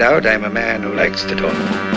Out, I'm a man who likes to talk.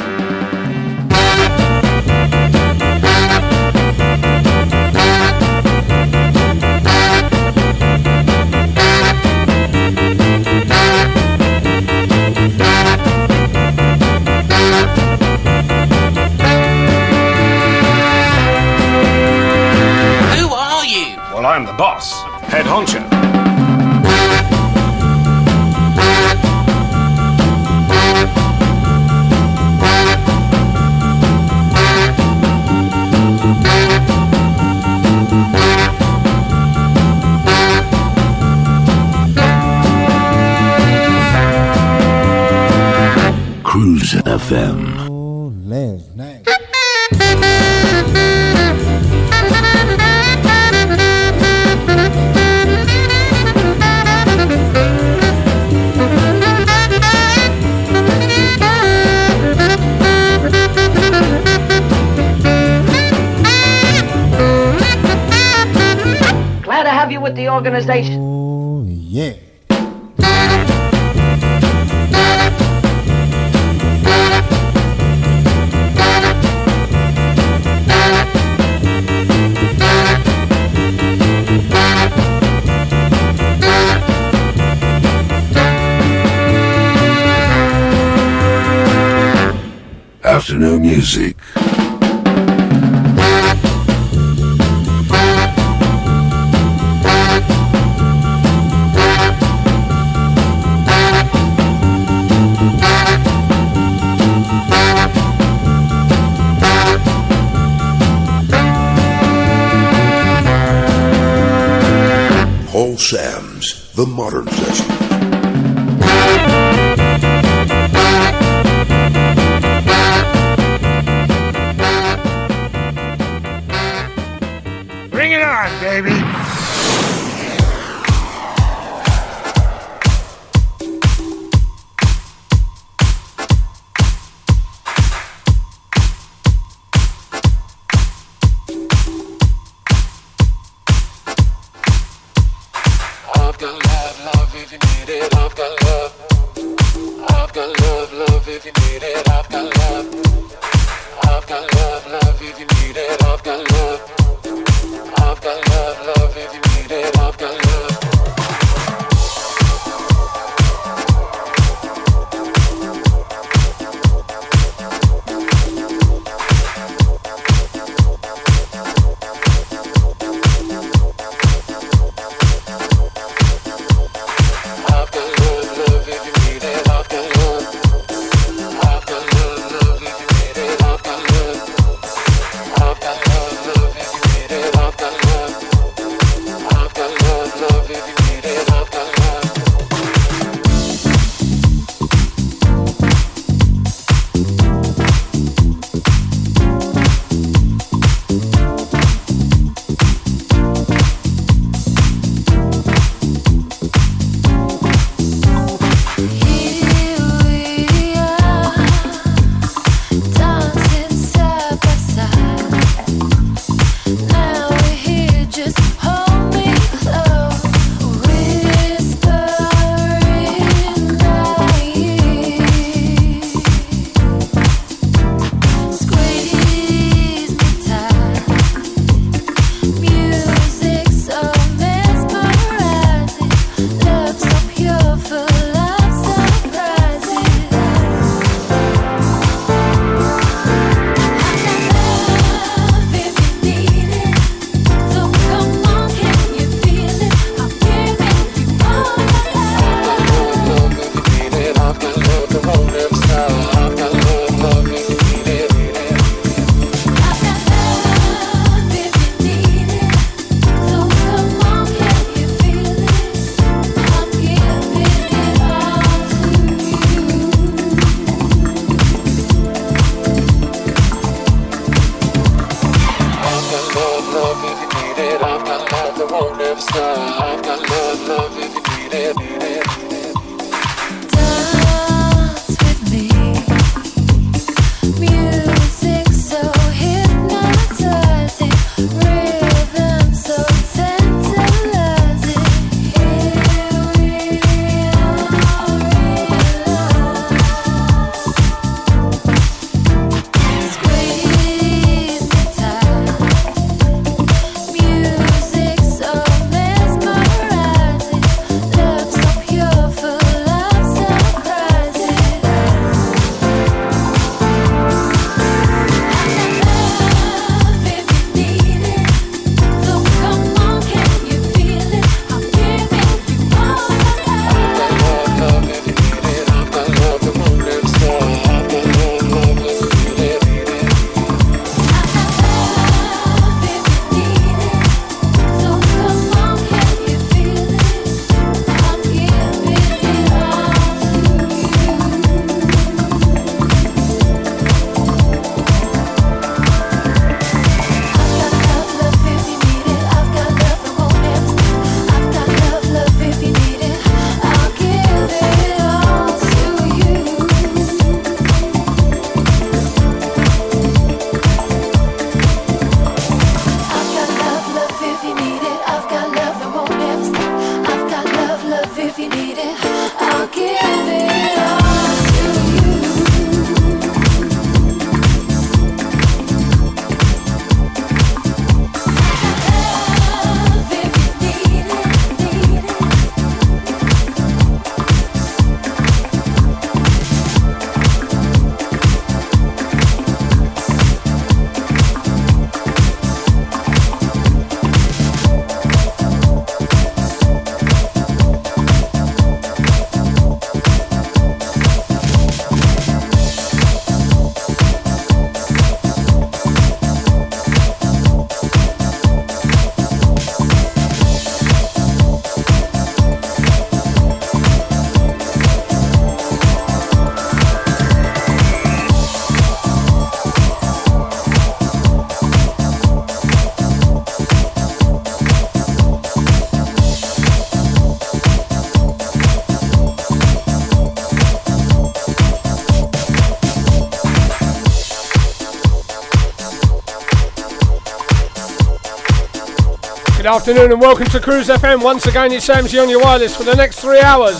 Good afternoon and welcome to Cruise FM. Once again, it's Samsy on your wireless for the next three hours.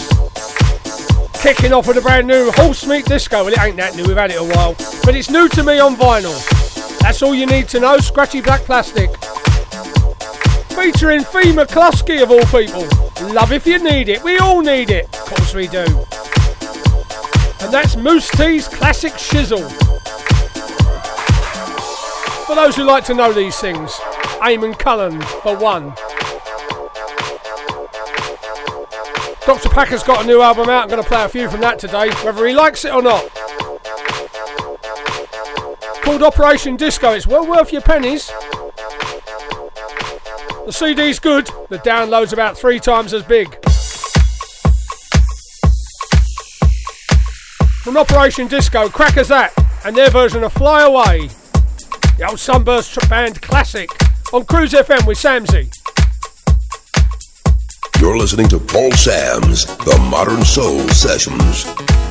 Kicking off with a brand new Horse Meat Disco. Well, it ain't that new, we've had it a while. But it's new to me on vinyl. That's all you need to know. Scratchy black plastic. Featuring Fi McCluskey of all people. Love if you need it. We all need it. Of course we do. And that's Mousse T's Classic Shizzle. For those who like to know these things. Eamon Cullen for one. Dr. Packer's got a new album out. I'm going to play a few from that today, whether he likes it or not. Called Operation Disco. It's well worth your pennies. The CD's good. The download's about three times as big. From Operation Disco, Crackazat, and their version of Fly Away. The old Sunburst band classic on Cruise FM with Samsy. You're listening to Paul Sams, The Modern Soul Sessions.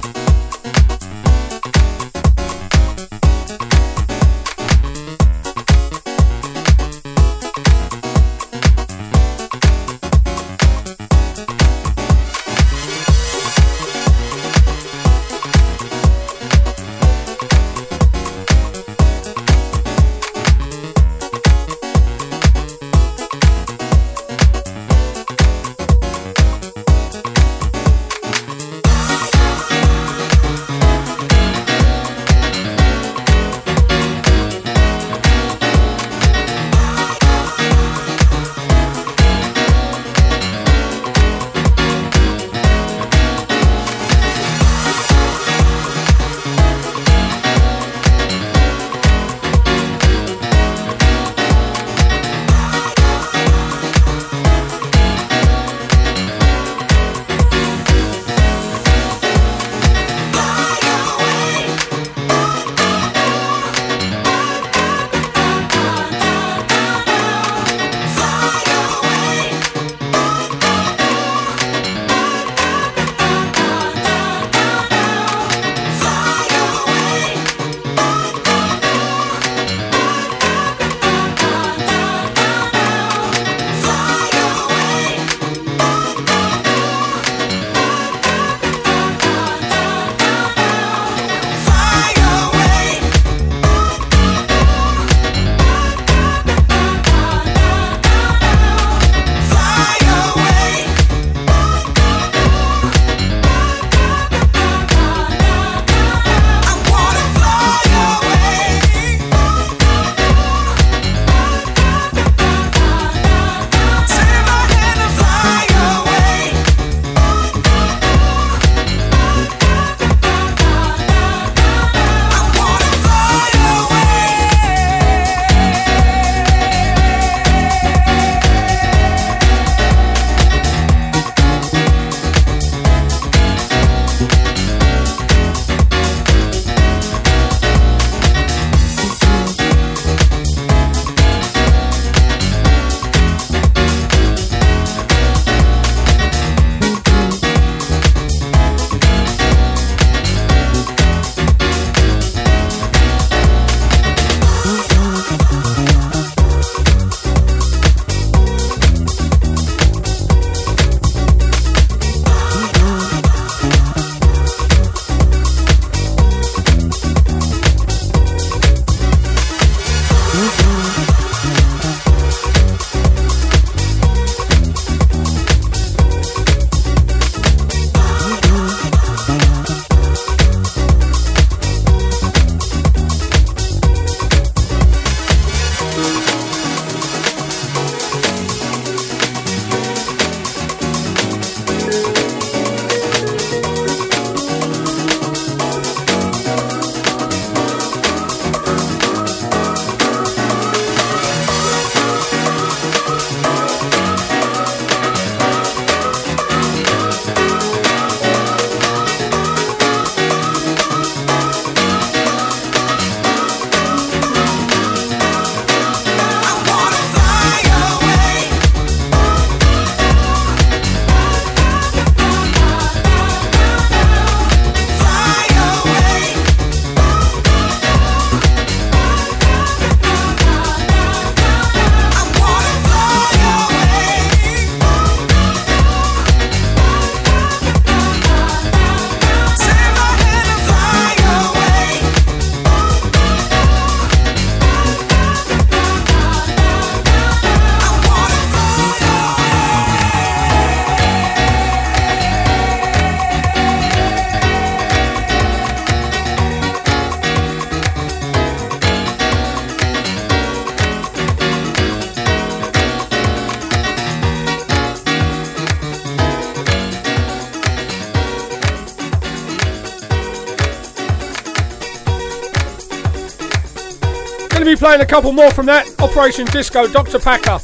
Playing a couple more from that. Operation Disco, Dr. Packer.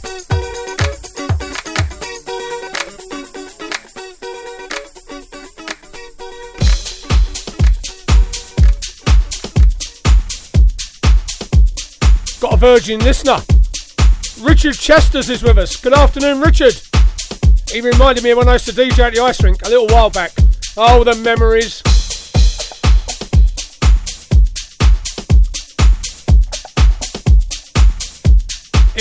Got a virgin listener. Richard Chesters is with us. Good afternoon, Richard. He reminded me of when I used to DJ at the ice rink a little while back. Oh, the memories.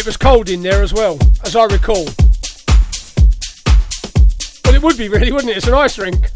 Was cold in there as well, as I recall. But it would be really, wouldn't it? It's an ice rink.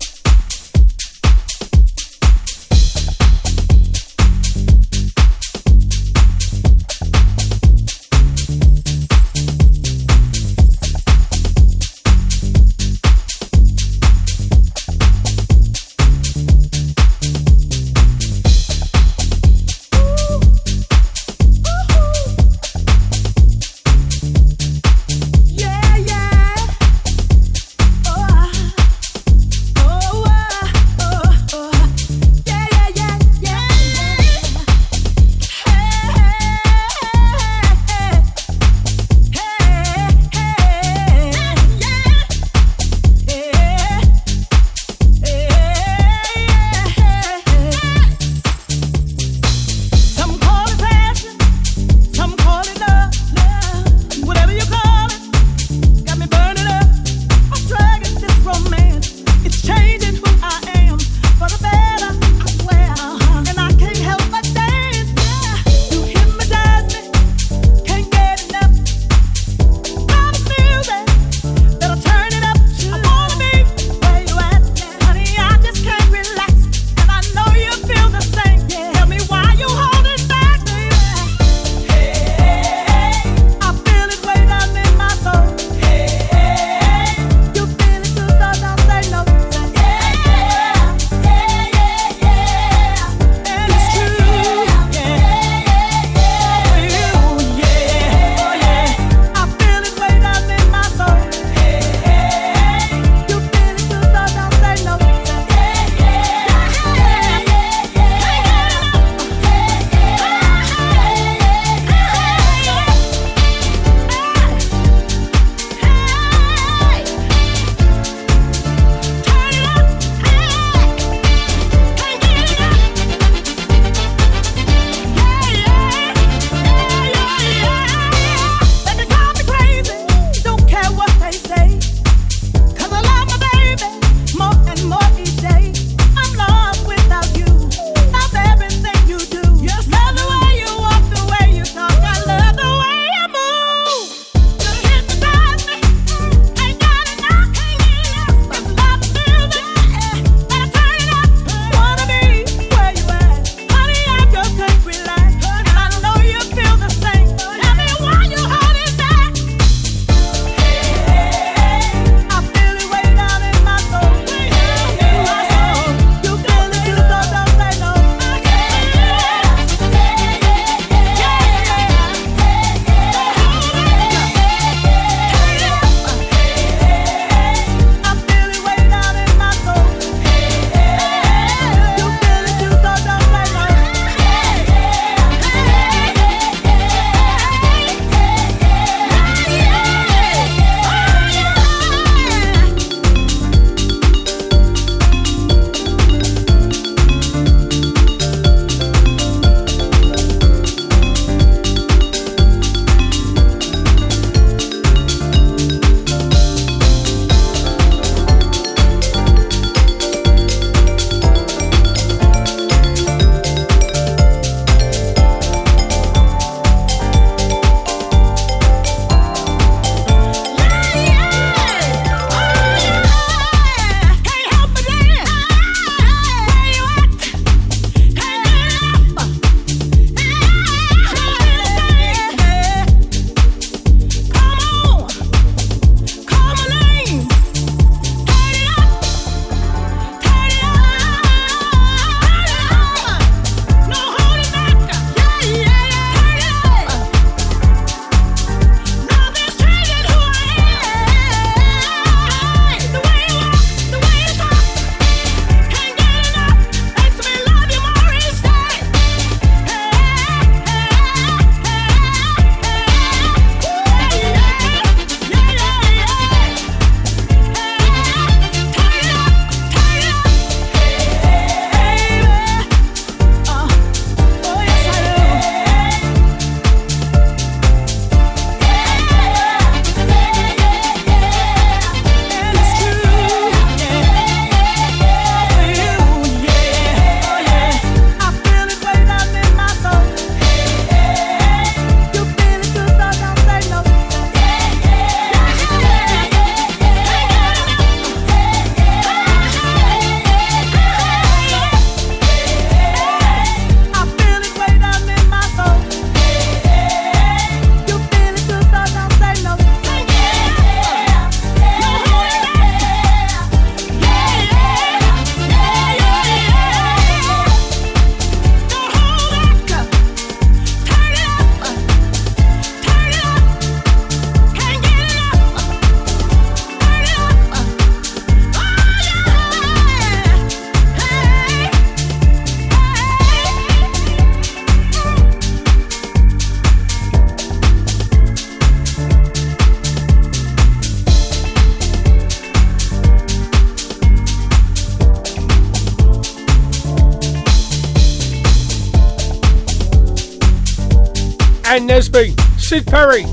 Sid Perry,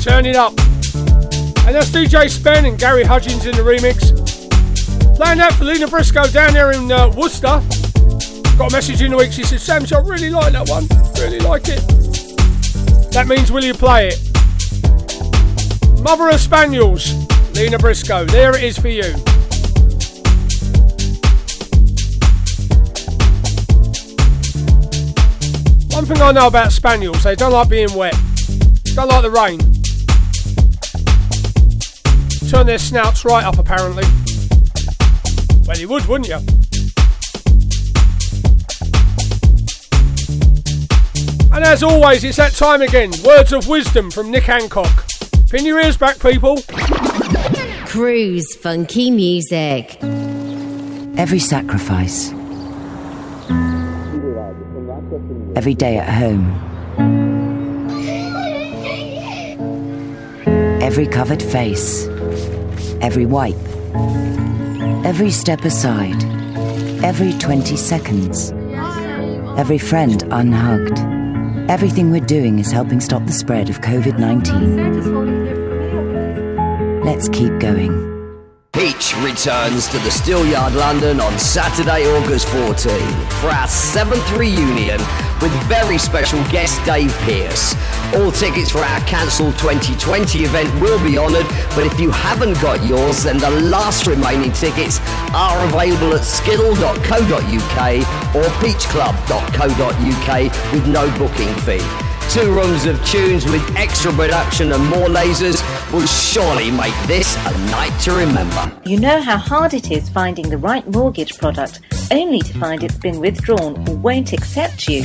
turn it up. And that's DJ Spen and Gary Hudgins in the remix. Playing that for Lena Briscoe down there in uh, Worcester. Got a message in the week. She said, Sam, I really like that one. Really like it. That means will you play it? Mother of Spaniels, Lena Briscoe. There it is for you. One thing I know about spaniels, they don't like being wet. Don't like the rain. Turn their snouts right up, apparently. Well, you would, wouldn't you? And as always, it's that time again. Words of wisdom from Nick Hancock. Pin your ears back, people. Cruise funky music. Every sacrifice every day at home. Every covered face, every wipe, every step aside, every 20 seconds, every friend unhugged. Everything we're doing is helping stop the spread of COVID 19. Let's keep going. Peach returns to the Steelyard London on Saturday, August 14 for our seventh reunion with very special guest Dave Pearce. All tickets for our cancelled 2020 event will be honoured, but if you haven't got yours, then the last remaining tickets are available at skiddle.co.uk or peachclub.co.uk with no booking fee. Two rooms of tunes with extra production and more lasers will surely make this a night to remember. You know how hard it is finding the right mortgage product only to find it's been withdrawn or won't accept you.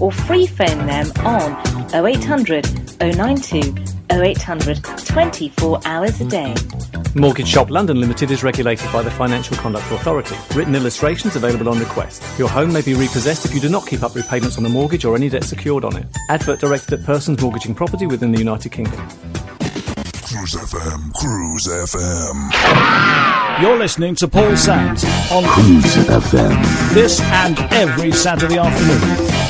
or free phone them on 0800 092 0800 24 hours a day. Mortgage Shop London Limited is regulated by the Financial Conduct Authority. Written illustrations available on request. Your home may be repossessed if you do not keep up repayments on the mortgage or any debt secured on it. Advert directed at persons mortgaging property within the United Kingdom. Cruise FM, Cruise FM. You're listening to Paul Sams on Cruise FM. This and every Saturday afternoon.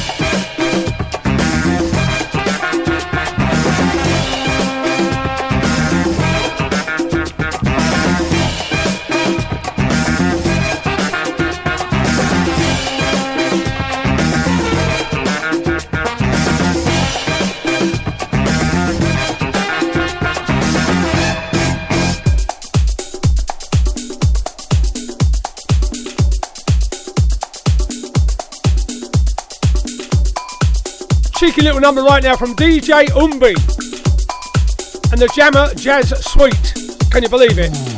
Little number right now from DJ Umbi and the Jama Jazz Suite. Can you believe it?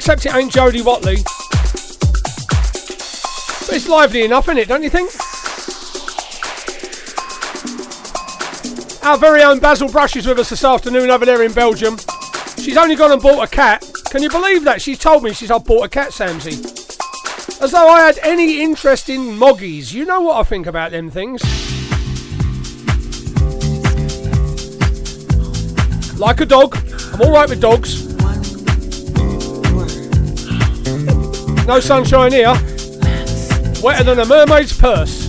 Accept it ain't Jody Watley. But it's lively enough, isn't it, don't you think? Our very own Basil Brush is with us this afternoon over there in Belgium. She's only gone and bought a cat. Can you believe that? She's told me she's I bought a cat, Samsey. As though I had any interest in moggies. You know what I think about them things. Like a dog. I'm alright with dogs. No sunshine here. Wetter than a mermaid's purse.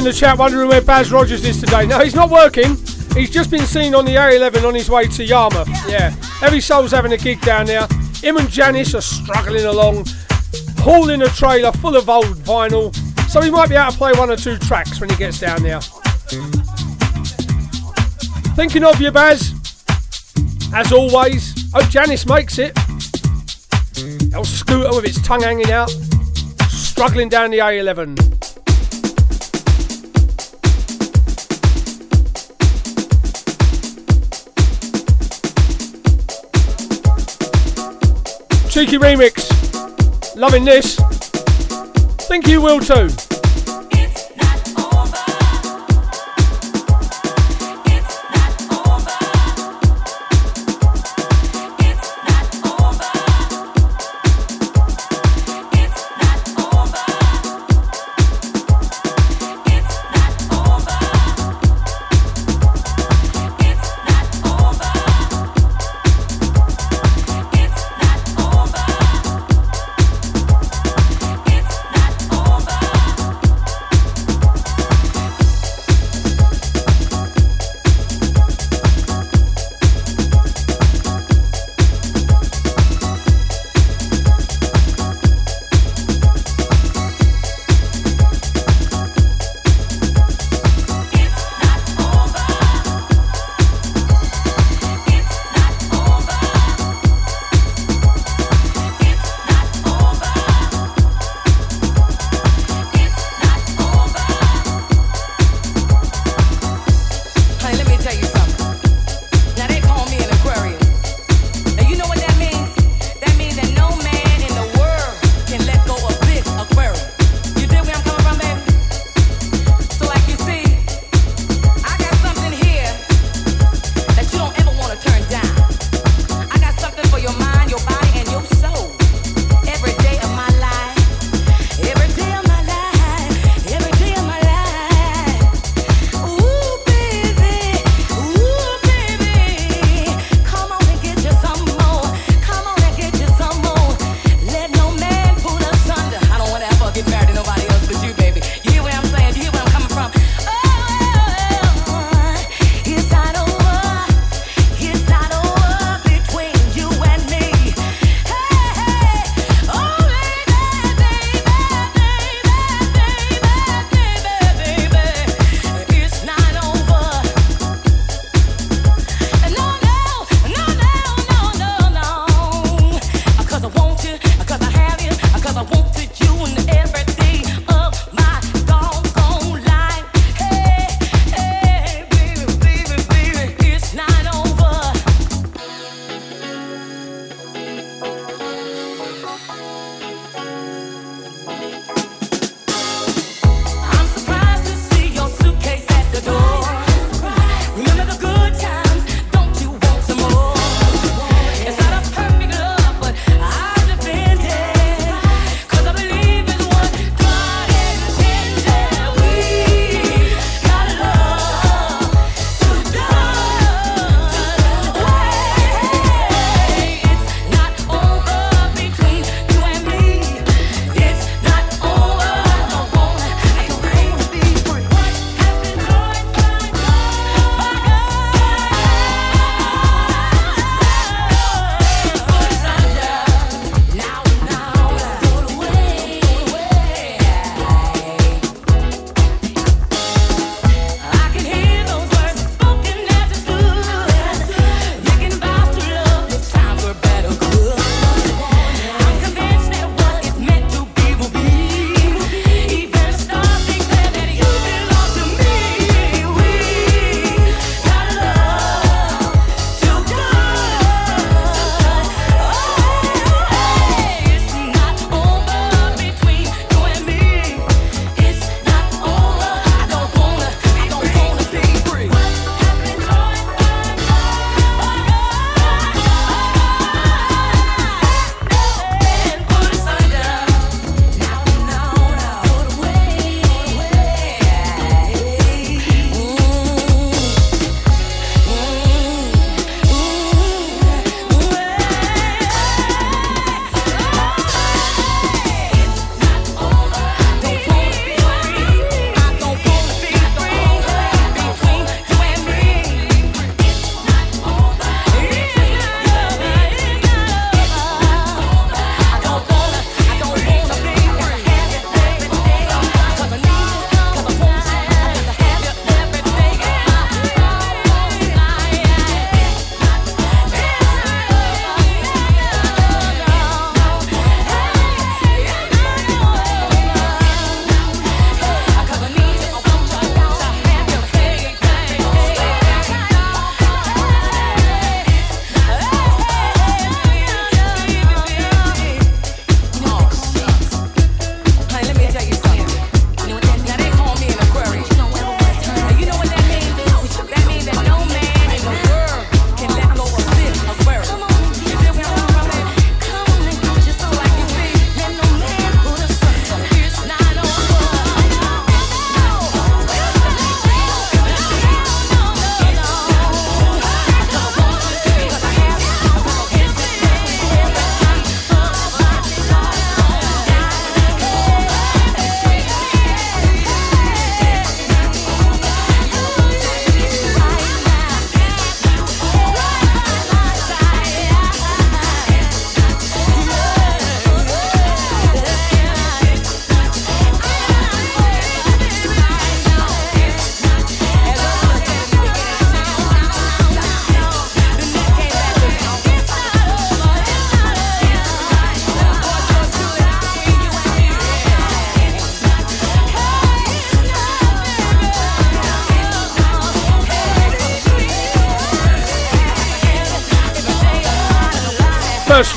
In the chat wondering where Baz Rogers is today. No, he's not working. He's just been seen on the A11 on his way to Yarmouth. Yeah, Every Soul's having a gig down there. Him and Janice are struggling along, hauling a trailer full of old vinyl. So he might be able to play one or two tracks when he gets down there. Thinking of you, Baz. As always, hope Janice makes it. Little scooter with its tongue hanging out, struggling down the A11. Cheeky remix. Loving this. Think you will too.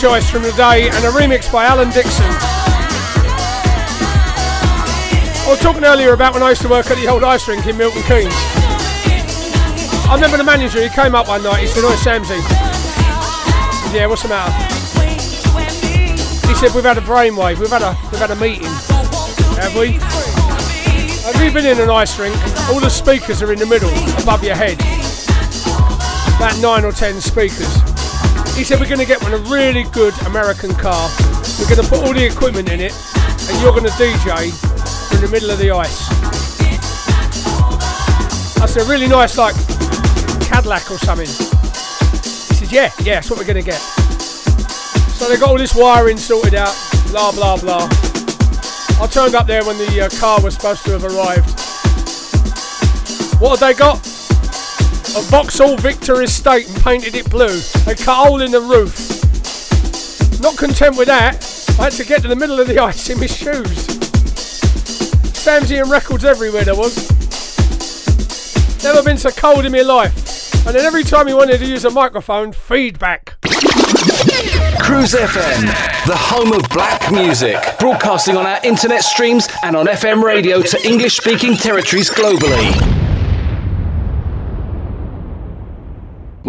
Choice from the day and a remix by Alan Dixon. I was talking earlier about when I used to work at the old ice rink in Milton Keynes. I remember the manager, he came up one night, he said, Oi Samsy. Yeah, what's the matter? He said, we've had a brainwave, we've had a, we've had a meeting. Have we? Have you been in an ice rink? All the speakers are in the middle, above your head. About nine or ten speakers. He said, we're going to get one a really good American car. We're going to put all the equipment in it, and you're going to DJ in the middle of the ice. I said, really nice, like Cadillac or something. He said, yeah, yeah, that's what we're going to get. So they got all this wiring sorted out, blah, blah, blah. I turned up there when the uh, car was supposed to have arrived. What have they got? A Vauxhall Victor Estate and painted it blue. They cut a hole in the roof. Not content with that, I had to get to the middle of the ice in my shoes. Samsy and records everywhere there was. Never been so cold in my life. And then every time he wanted to use a microphone, feedback. Cruise FM, the home of black music, broadcasting on our internet streams and on FM radio to English speaking territories globally.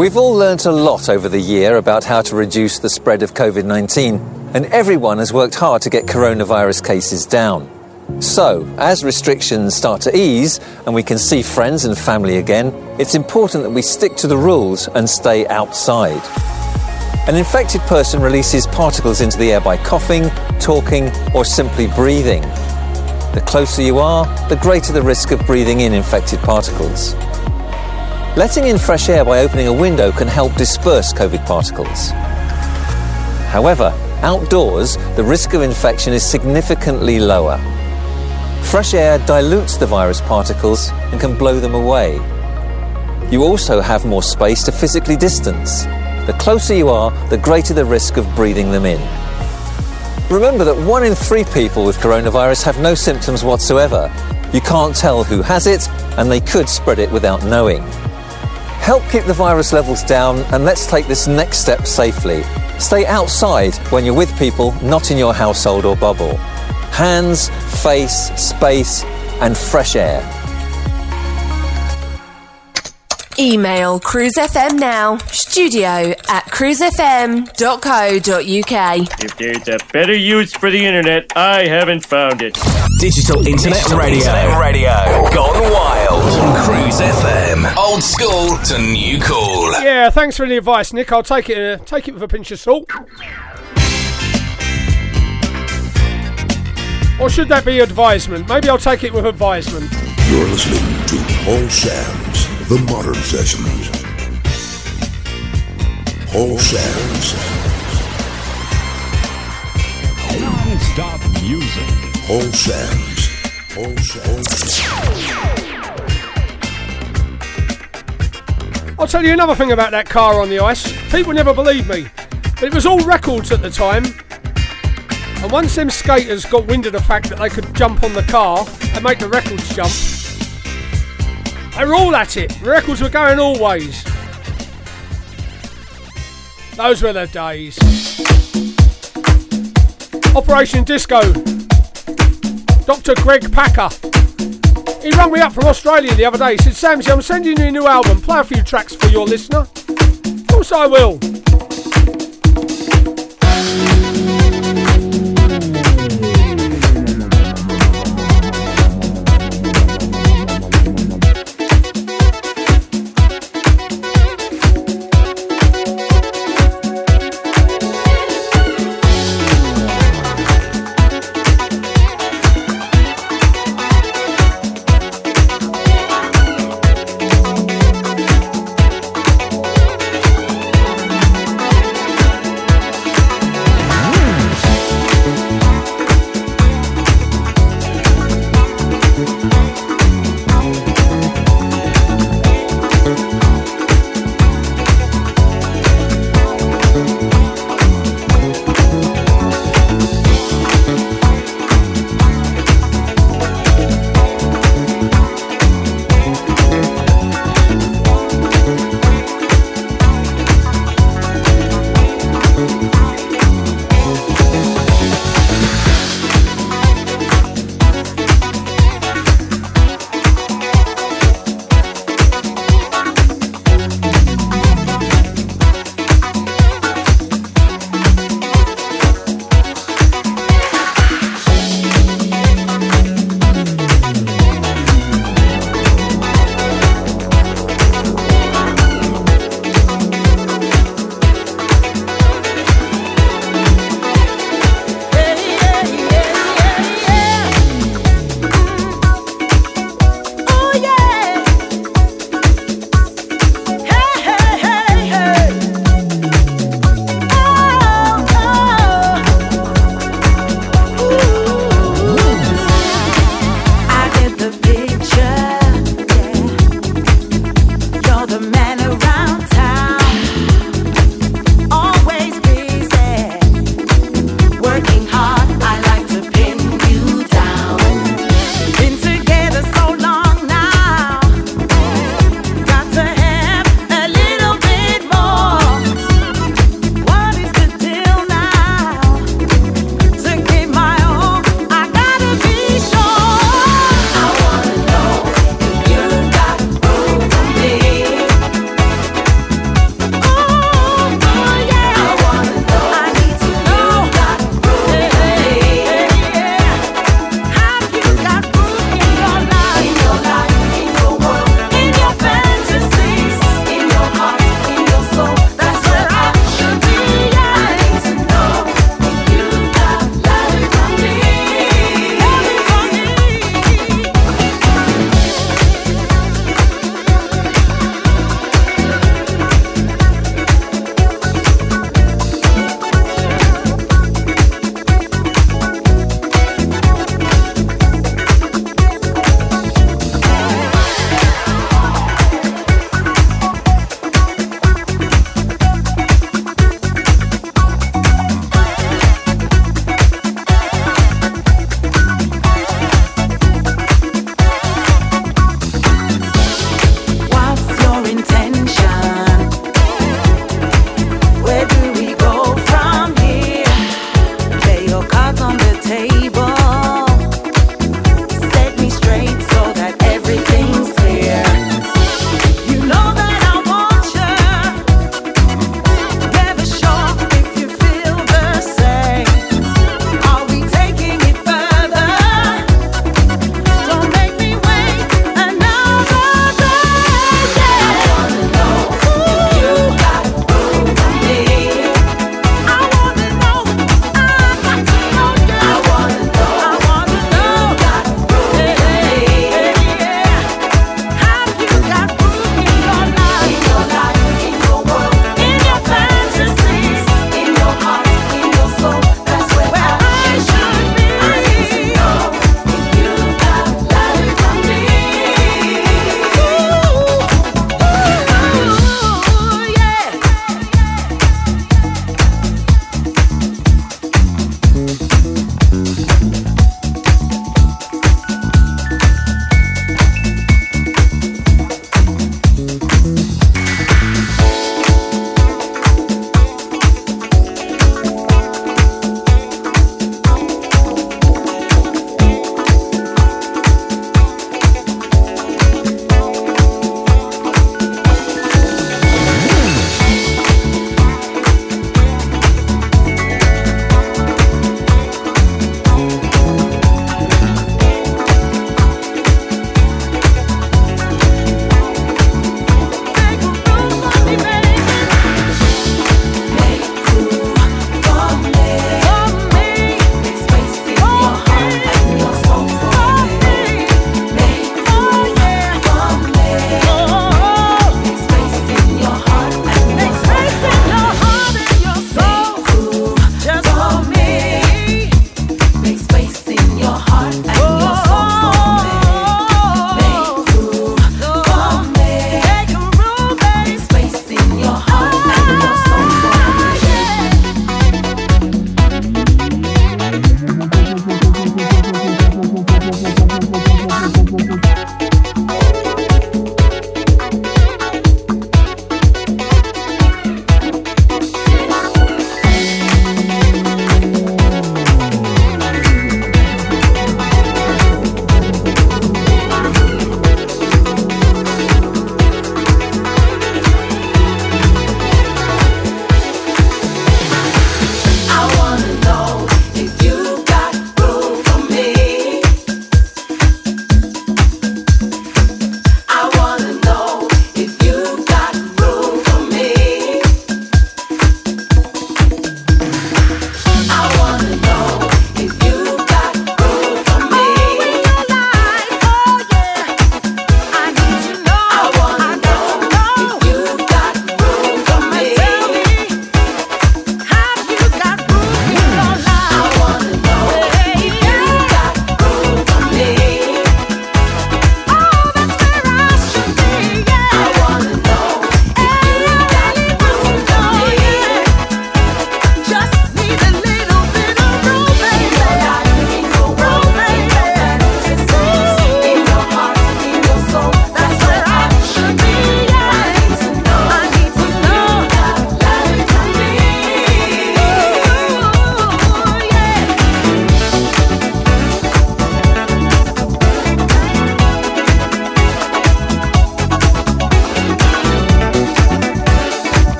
We've all learnt a lot over the year about how to reduce the spread of COVID 19, and everyone has worked hard to get coronavirus cases down. So, as restrictions start to ease and we can see friends and family again, it's important that we stick to the rules and stay outside. An infected person releases particles into the air by coughing, talking, or simply breathing. The closer you are, the greater the risk of breathing in infected particles. Letting in fresh air by opening a window can help disperse COVID particles. However, outdoors, the risk of infection is significantly lower. Fresh air dilutes the virus particles and can blow them away. You also have more space to physically distance. The closer you are, the greater the risk of breathing them in. Remember that one in three people with coronavirus have no symptoms whatsoever. You can't tell who has it, and they could spread it without knowing. Help keep the virus levels down, and let's take this next step safely. Stay outside when you're with people not in your household or bubble. Hands, face, space, and fresh air. Email cruisefm now, studio at cruisefm.co.uk. If there's a better use for the internet, I haven't found it. Digital Internet Radio. Internet radio. Gone wild. Cruise FM. Old school to new cool. Yeah, thanks for the advice, Nick. I'll take it. Uh, take it with a pinch of salt. Or should that be advisement? Maybe I'll take it with advisement. You're listening to Paul Sams The Modern Sessions. Paul Sams Non-stop music. Paul Sams Paul Sams. I'll tell you another thing about that car on the ice. People never believe me. But it was all records at the time. And once them skaters got wind of the fact that they could jump on the car and make the records jump, they were all at it. Records were going all ways. Those were the days. Operation Disco. Dr. Greg Packer. He rang me up from Australia the other day. He said, Samsy, I'm sending you a new album. Play a few tracks for your listener. Of course I will.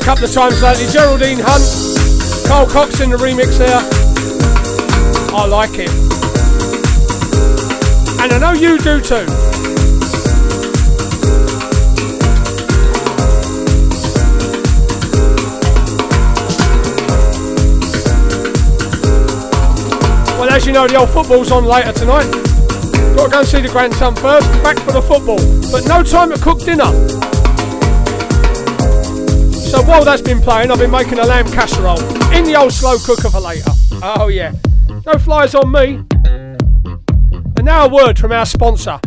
A couple of times lately. Geraldine Hunt, Carl Cox in the remix there. I like it. And I know you do too. Well, as you know, the old football's on later tonight. Got to go and see the grandson first, back for the football. But no time to cook dinner. So while that's been playing, I've been making a lamb casserole in the old slow cooker for later. Oh yeah, no flies on me. And now a word from our sponsor.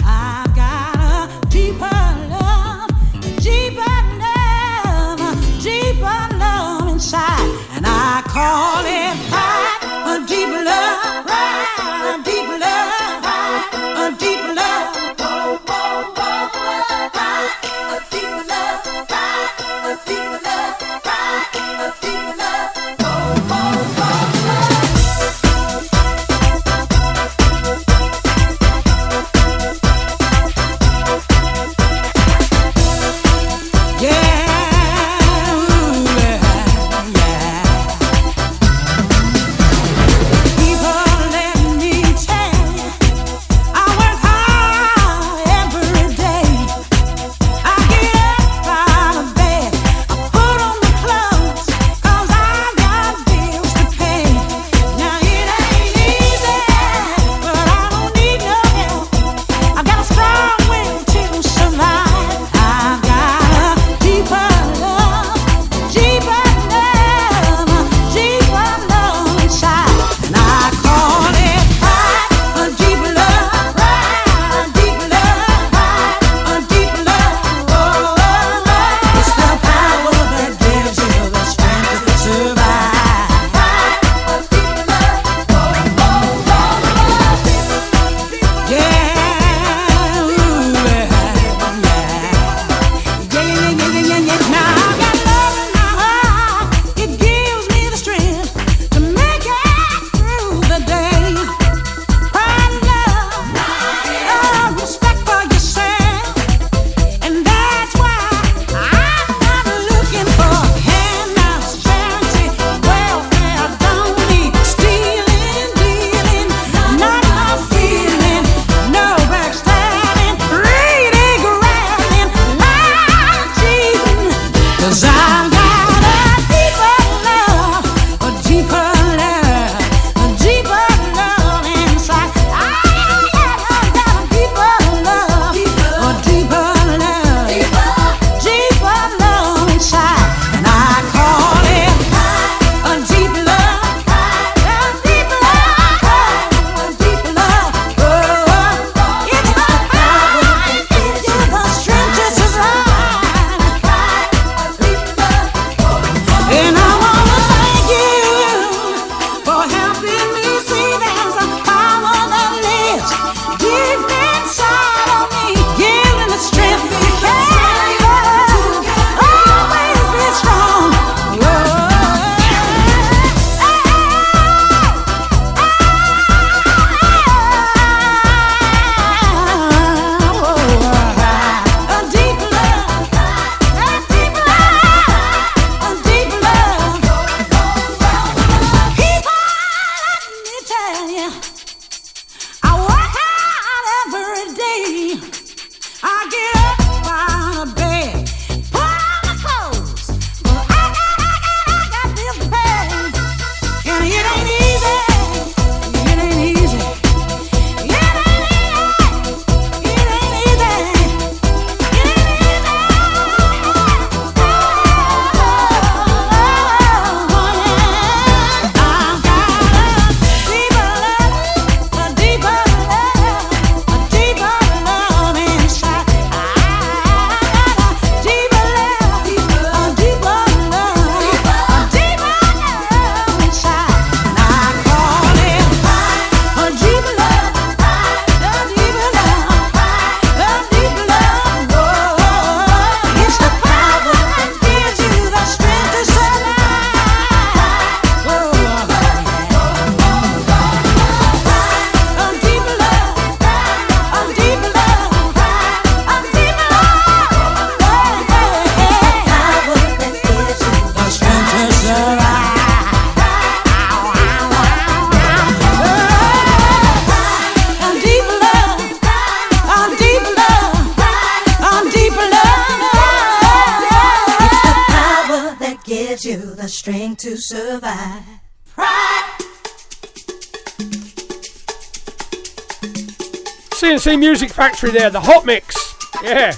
Factory there, the hot mix. Yeah.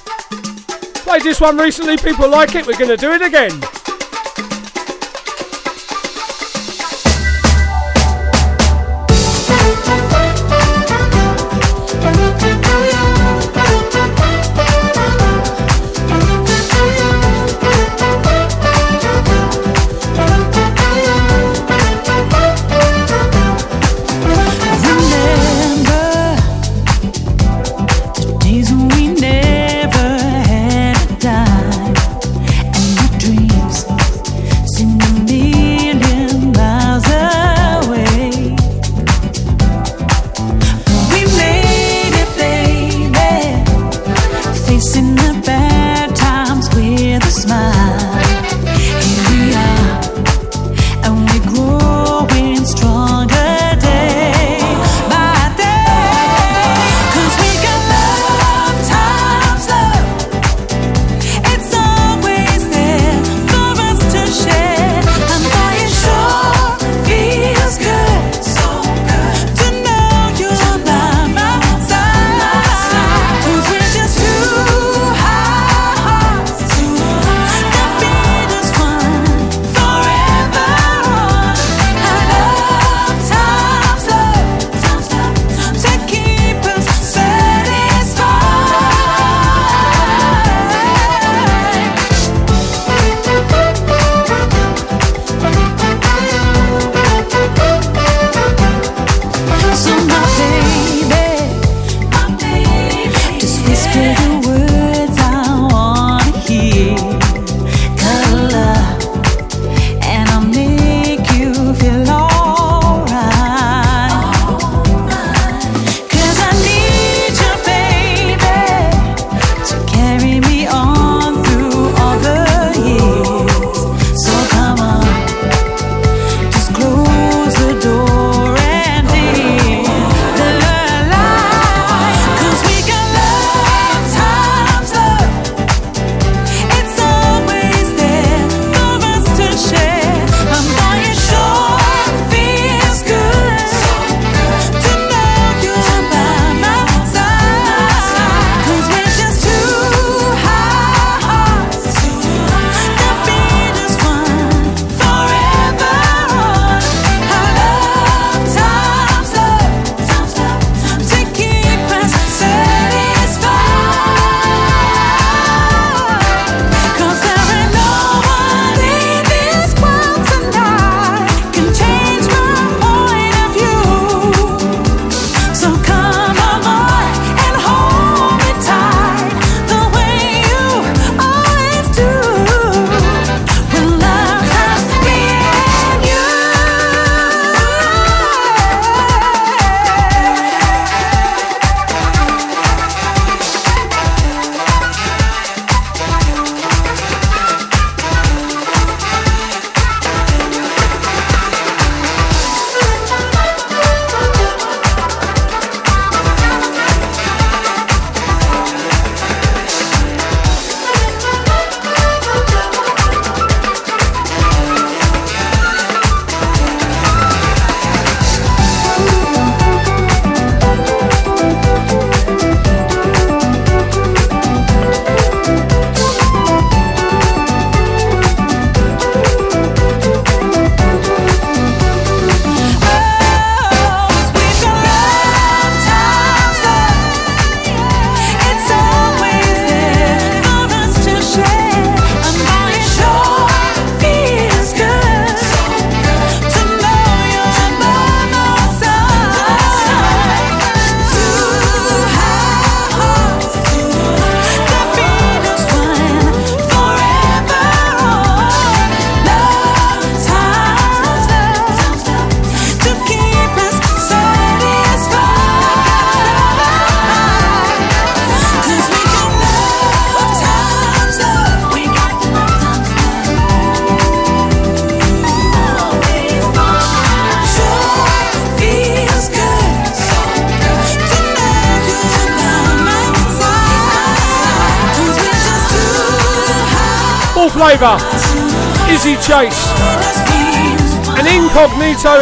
Played this one recently, people like it, we're going to do it again.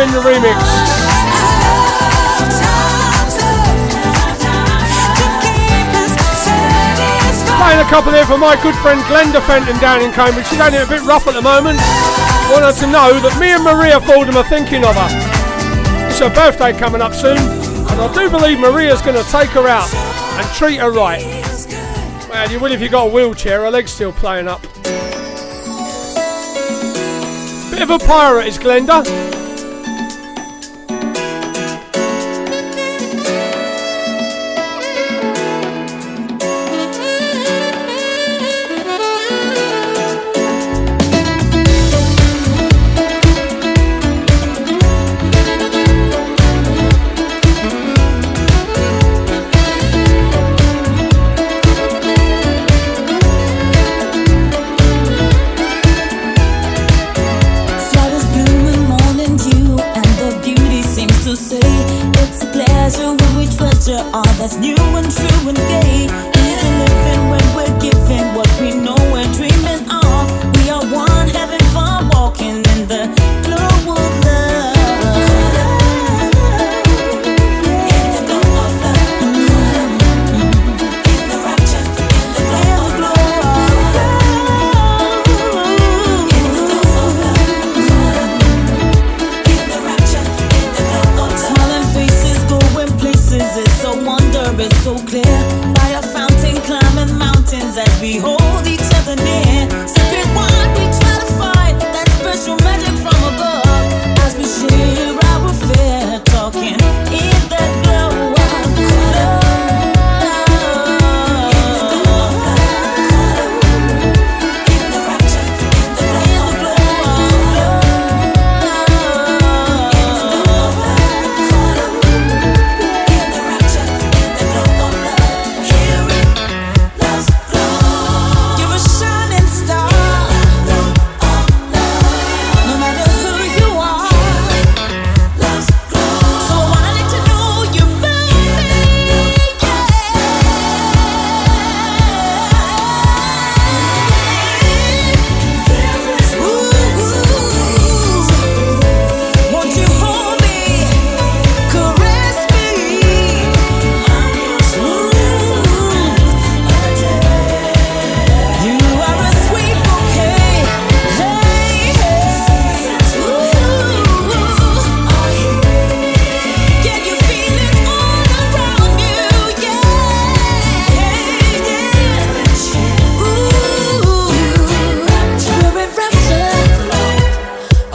In the remix. Playing a couple here for my good friend Glenda Fenton down in Cambridge. She's only a bit rough at the moment. Want her to know that me and Maria Fordham are thinking of her. It's her birthday coming up soon, and I do believe Maria's going to take her out and treat her right. Well, you will if you got a wheelchair. Her leg's still playing up. Bit of a pirate is Glenda.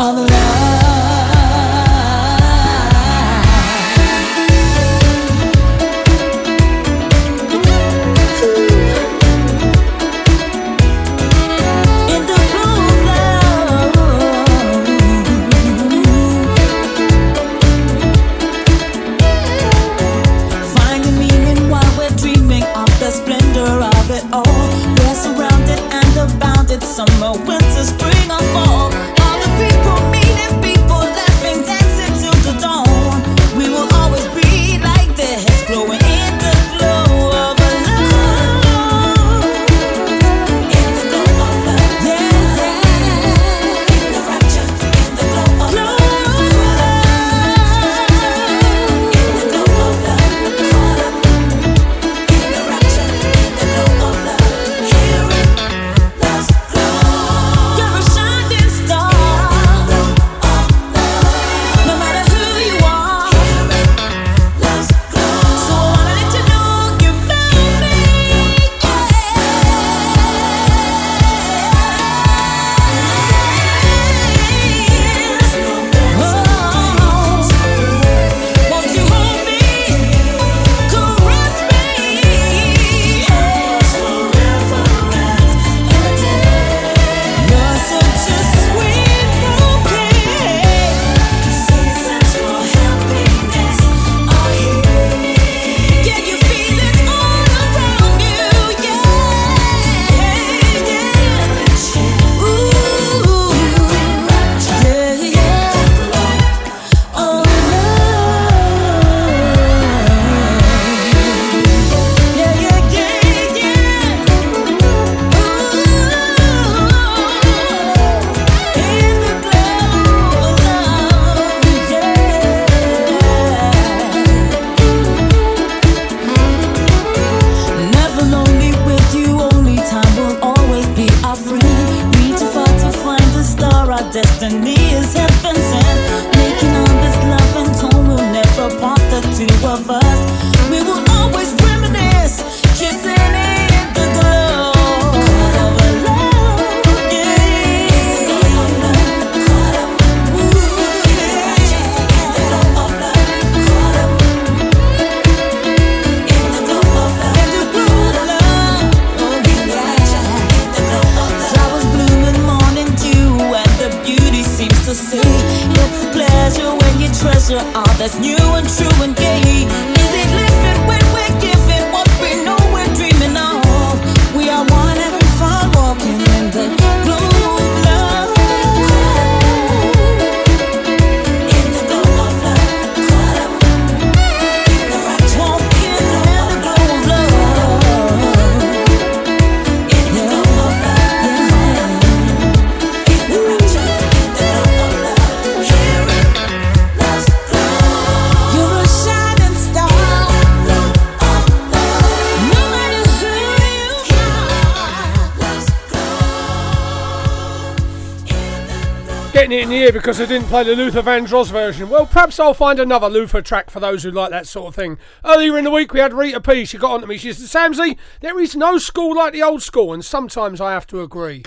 all the love. because I didn't play the Luther Vandross version. Well, perhaps I'll find another Luther track for those who like that sort of thing. Earlier in the week, we had Rita P. She got onto me. She said, Samsey, there is no school like the old school, and sometimes I have to agree.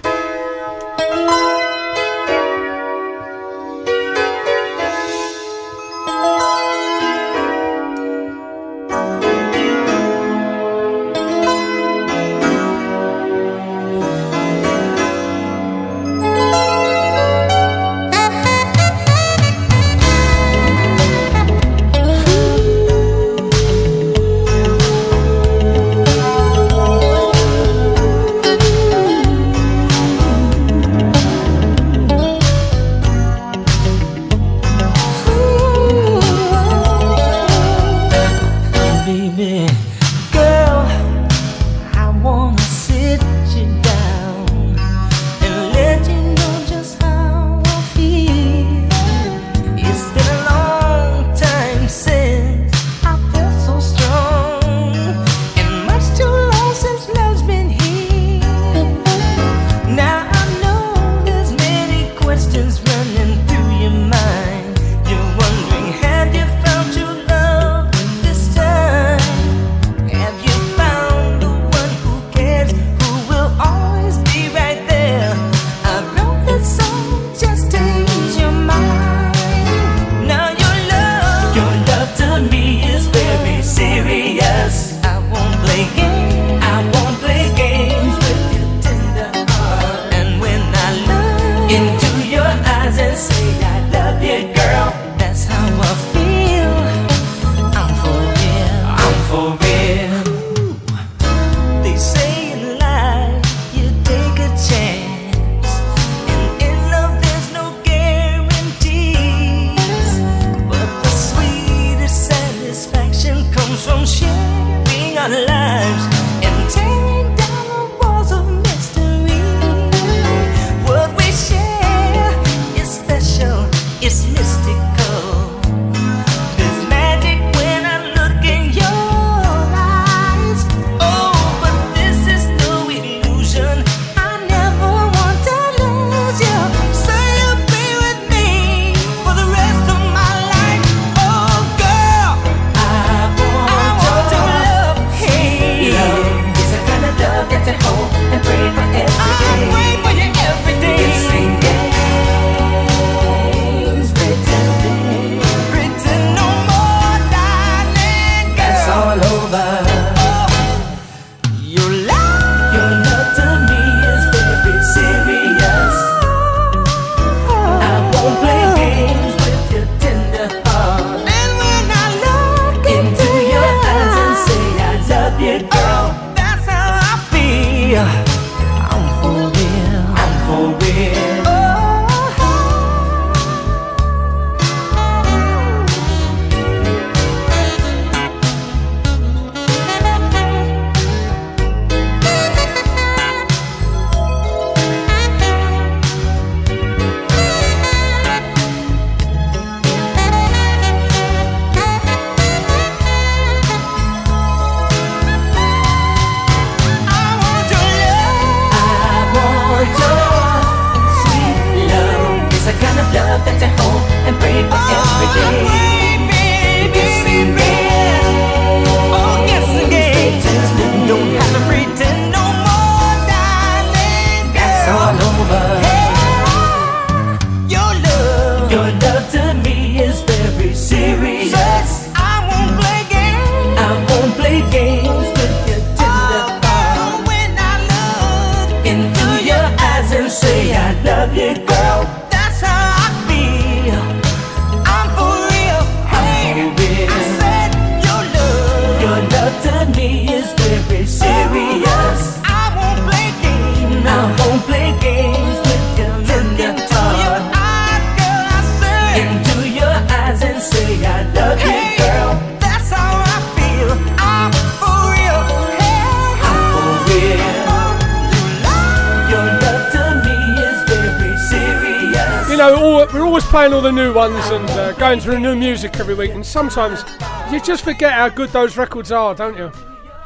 ones and uh, going through new music every week. And sometimes you just forget how good those records are, don't you?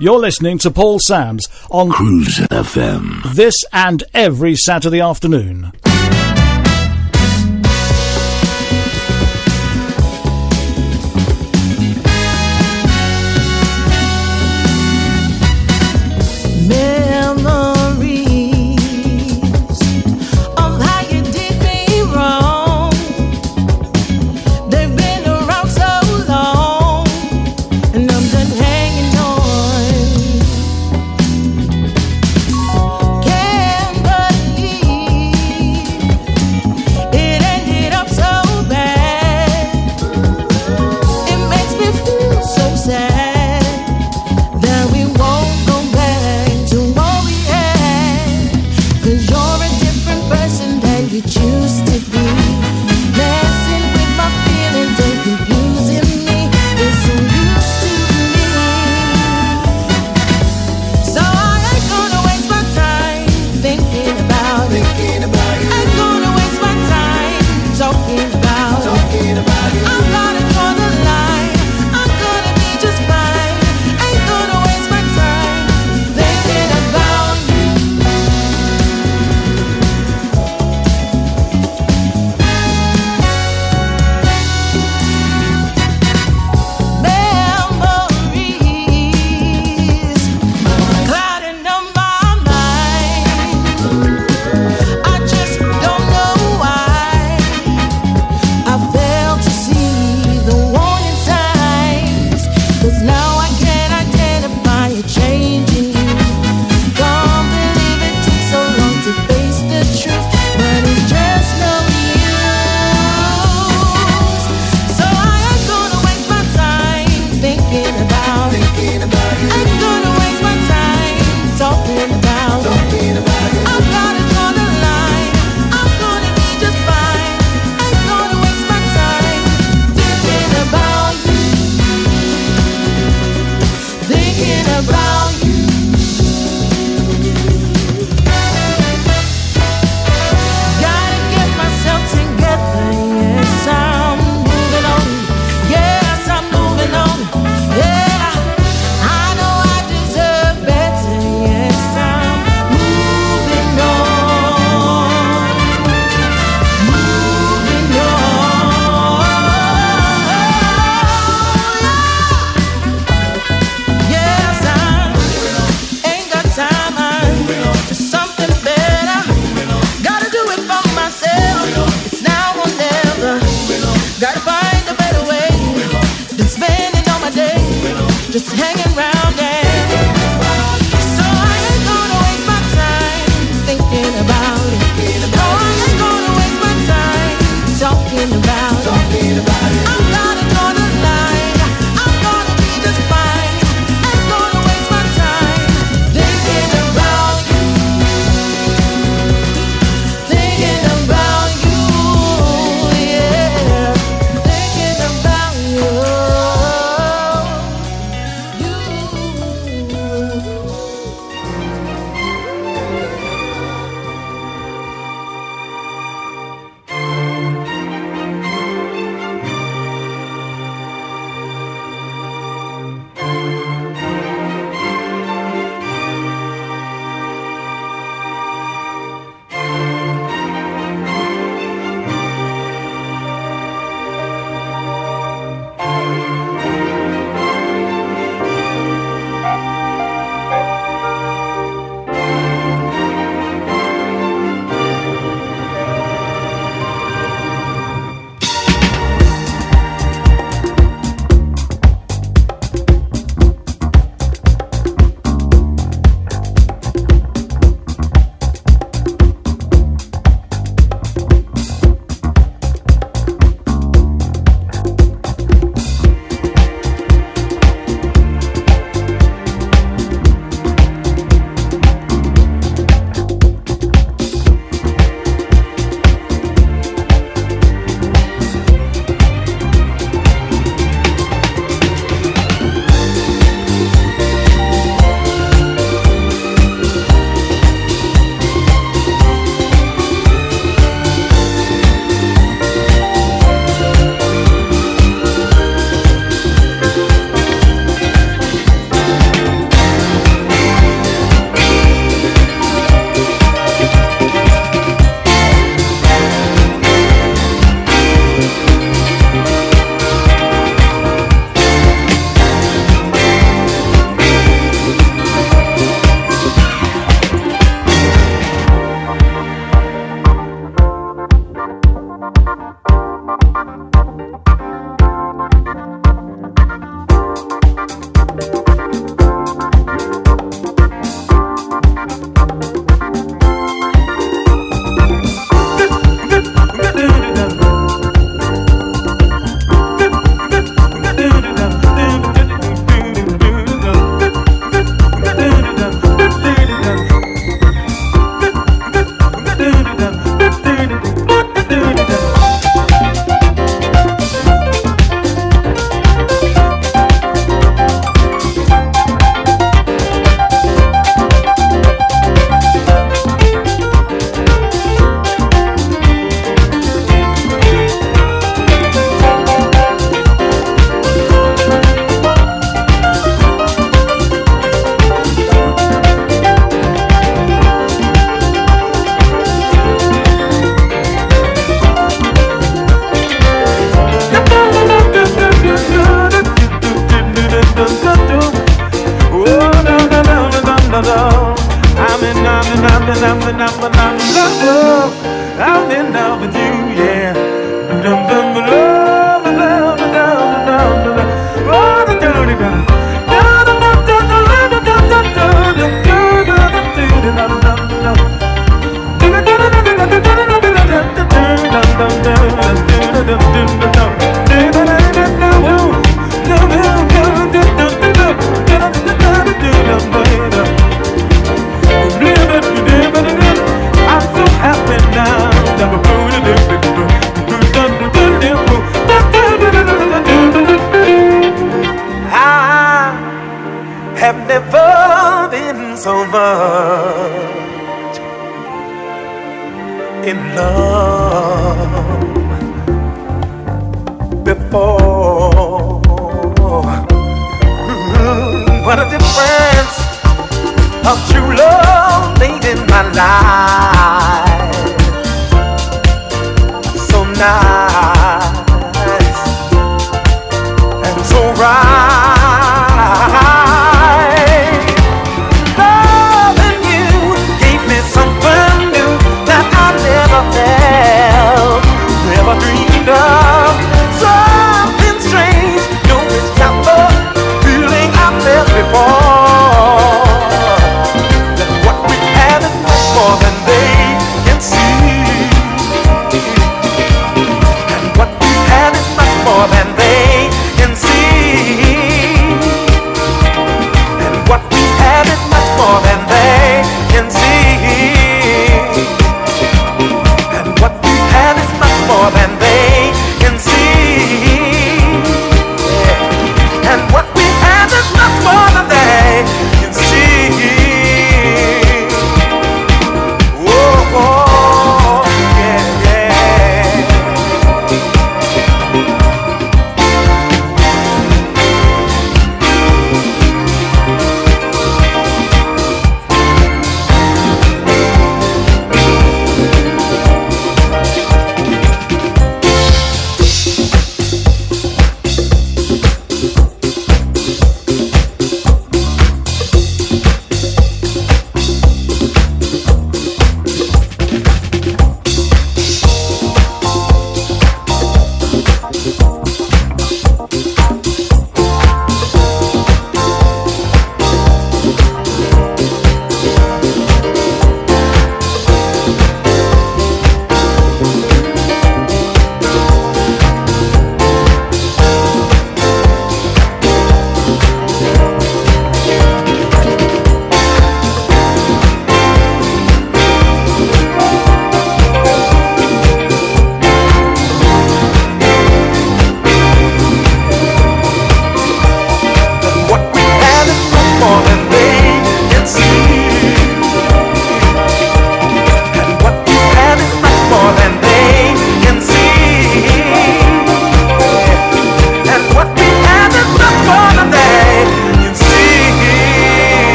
You're listening to Paul Sams on Cruise FM. This and every Saturday afternoon.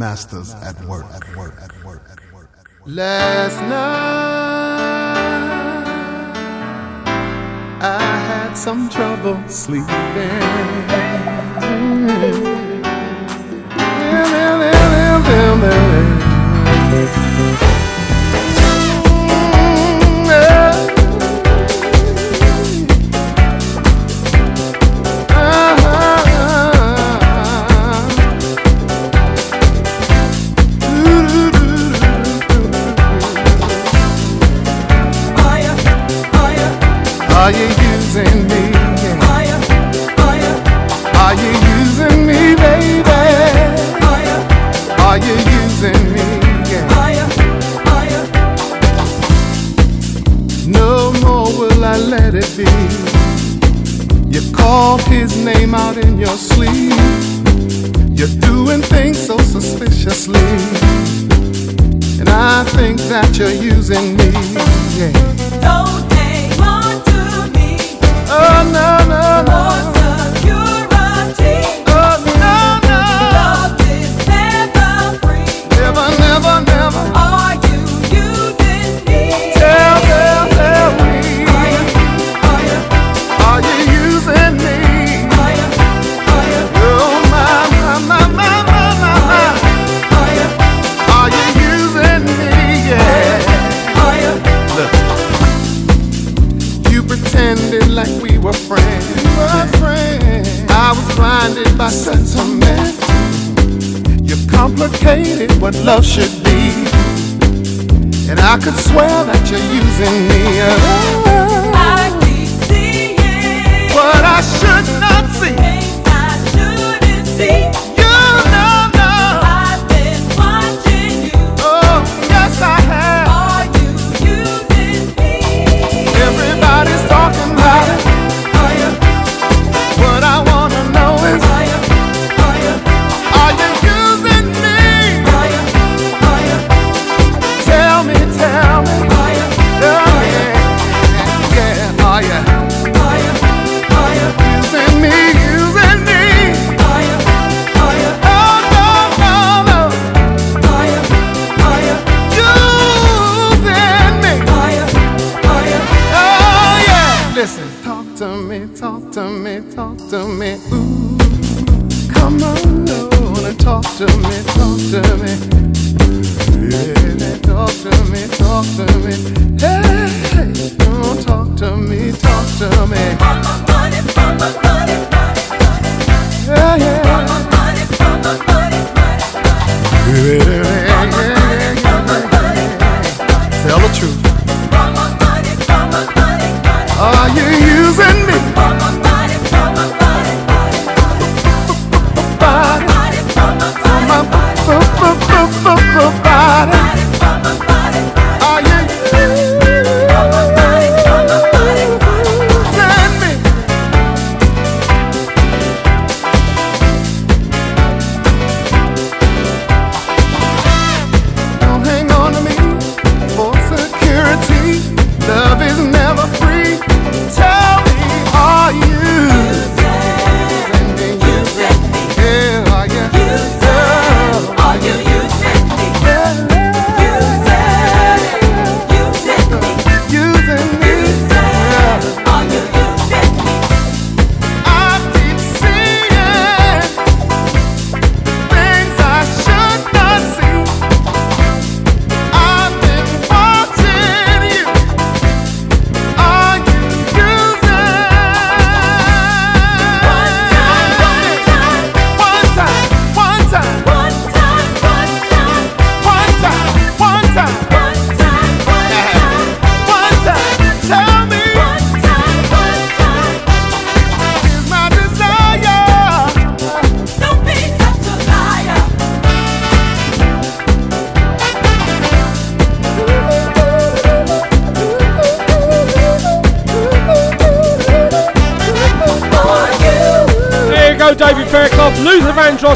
masters at work. At work. At work. At work. Last night I had some trouble sleeping.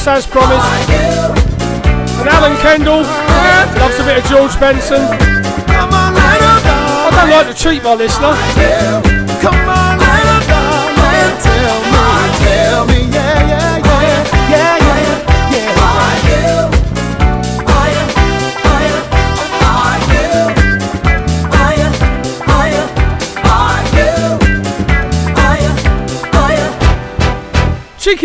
course, as promised, and Alan Kendall loves a bit of George Benson. I don't like to cheat my listener.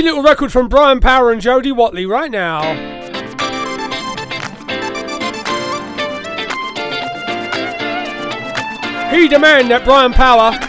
little record from Brian Power and Jody Watley right now. He demand that Brian Power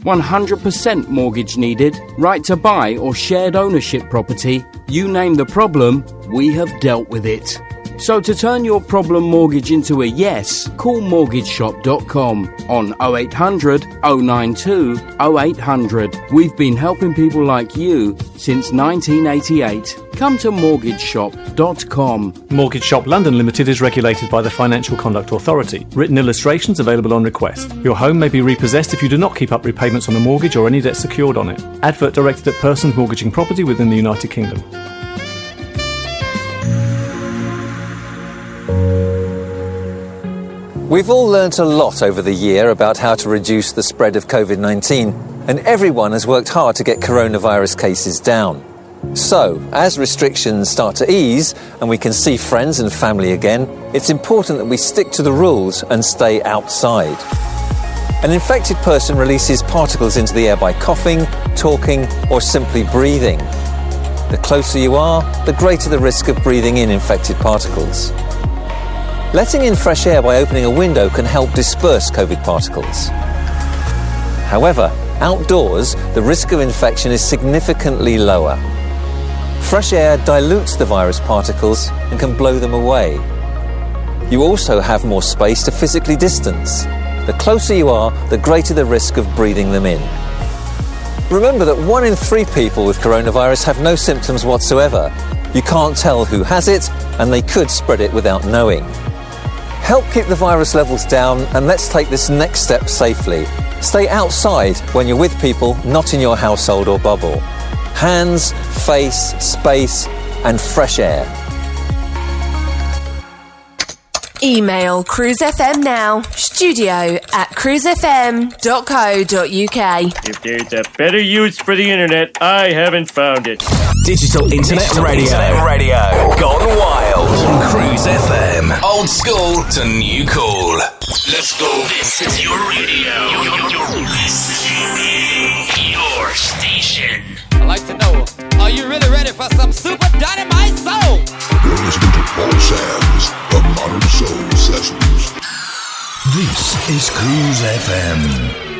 100% mortgage needed? Right to buy or shared ownership property? You name the problem, we have dealt with it. So to turn your problem mortgage into a yes, call mortgageshop.com on 0800 092 0800. We've been helping people like you since 1988. Come to mortgageshop.com. Mortgage Shop London Limited is regulated by the Financial Conduct Authority. Written illustrations available on request. Your home may be repossessed if you do not keep up repayments on a mortgage or any debt secured on it. Advert directed at persons mortgaging property within the United Kingdom. We've all learnt a lot over the year about how to reduce the spread of COVID 19, and everyone has worked hard to get coronavirus cases down. So, as restrictions start to ease and we can see friends and family again, it's important that we stick to the rules and stay outside. An infected person releases particles into the air by coughing, talking, or simply breathing. The closer you are, the greater the risk of breathing in infected particles. Letting in fresh air by opening a window can help disperse COVID particles. However, outdoors, the risk of infection is significantly lower. Fresh air dilutes the virus particles and can blow them away. You also have more space to physically distance. The closer you are, the greater the risk of breathing them in. Remember that one in three people with coronavirus have no symptoms whatsoever. You can't tell who has it, and they could spread it without knowing. Help keep the virus levels down and let's take this next step safely. Stay outside when you're with people not in your household or bubble. Hands, face, space, and fresh air. Email Cruise FM now, studio at cruisefm.co.uk. If there's a better use for the internet, I haven't found it. Digital Internet Digital Radio. Internet Radio. Gone wild. On Cruise FM. Old school to new cool. Let's go. This is your radio. This is your station. Like to know, are you really ready for some super dynamite soul? You're listening to Paul Sams The Modern Soul Sessions. This is Cruise FM.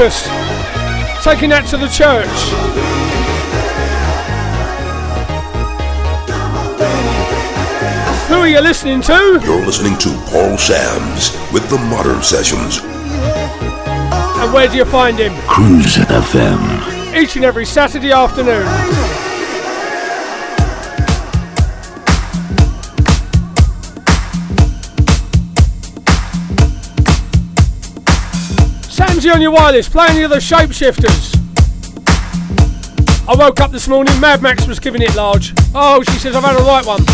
Brian taking that to the church. Who are you listening to? You're listening to Paul Sams with the Modern Sessions. And where do you find him? Cruise FM. Each and every Saturday afternoon. Samsy on your wireless, playing the other shapeshifters. I woke up this morning, Mad Max was giving it large. Oh, she says I've had a right one.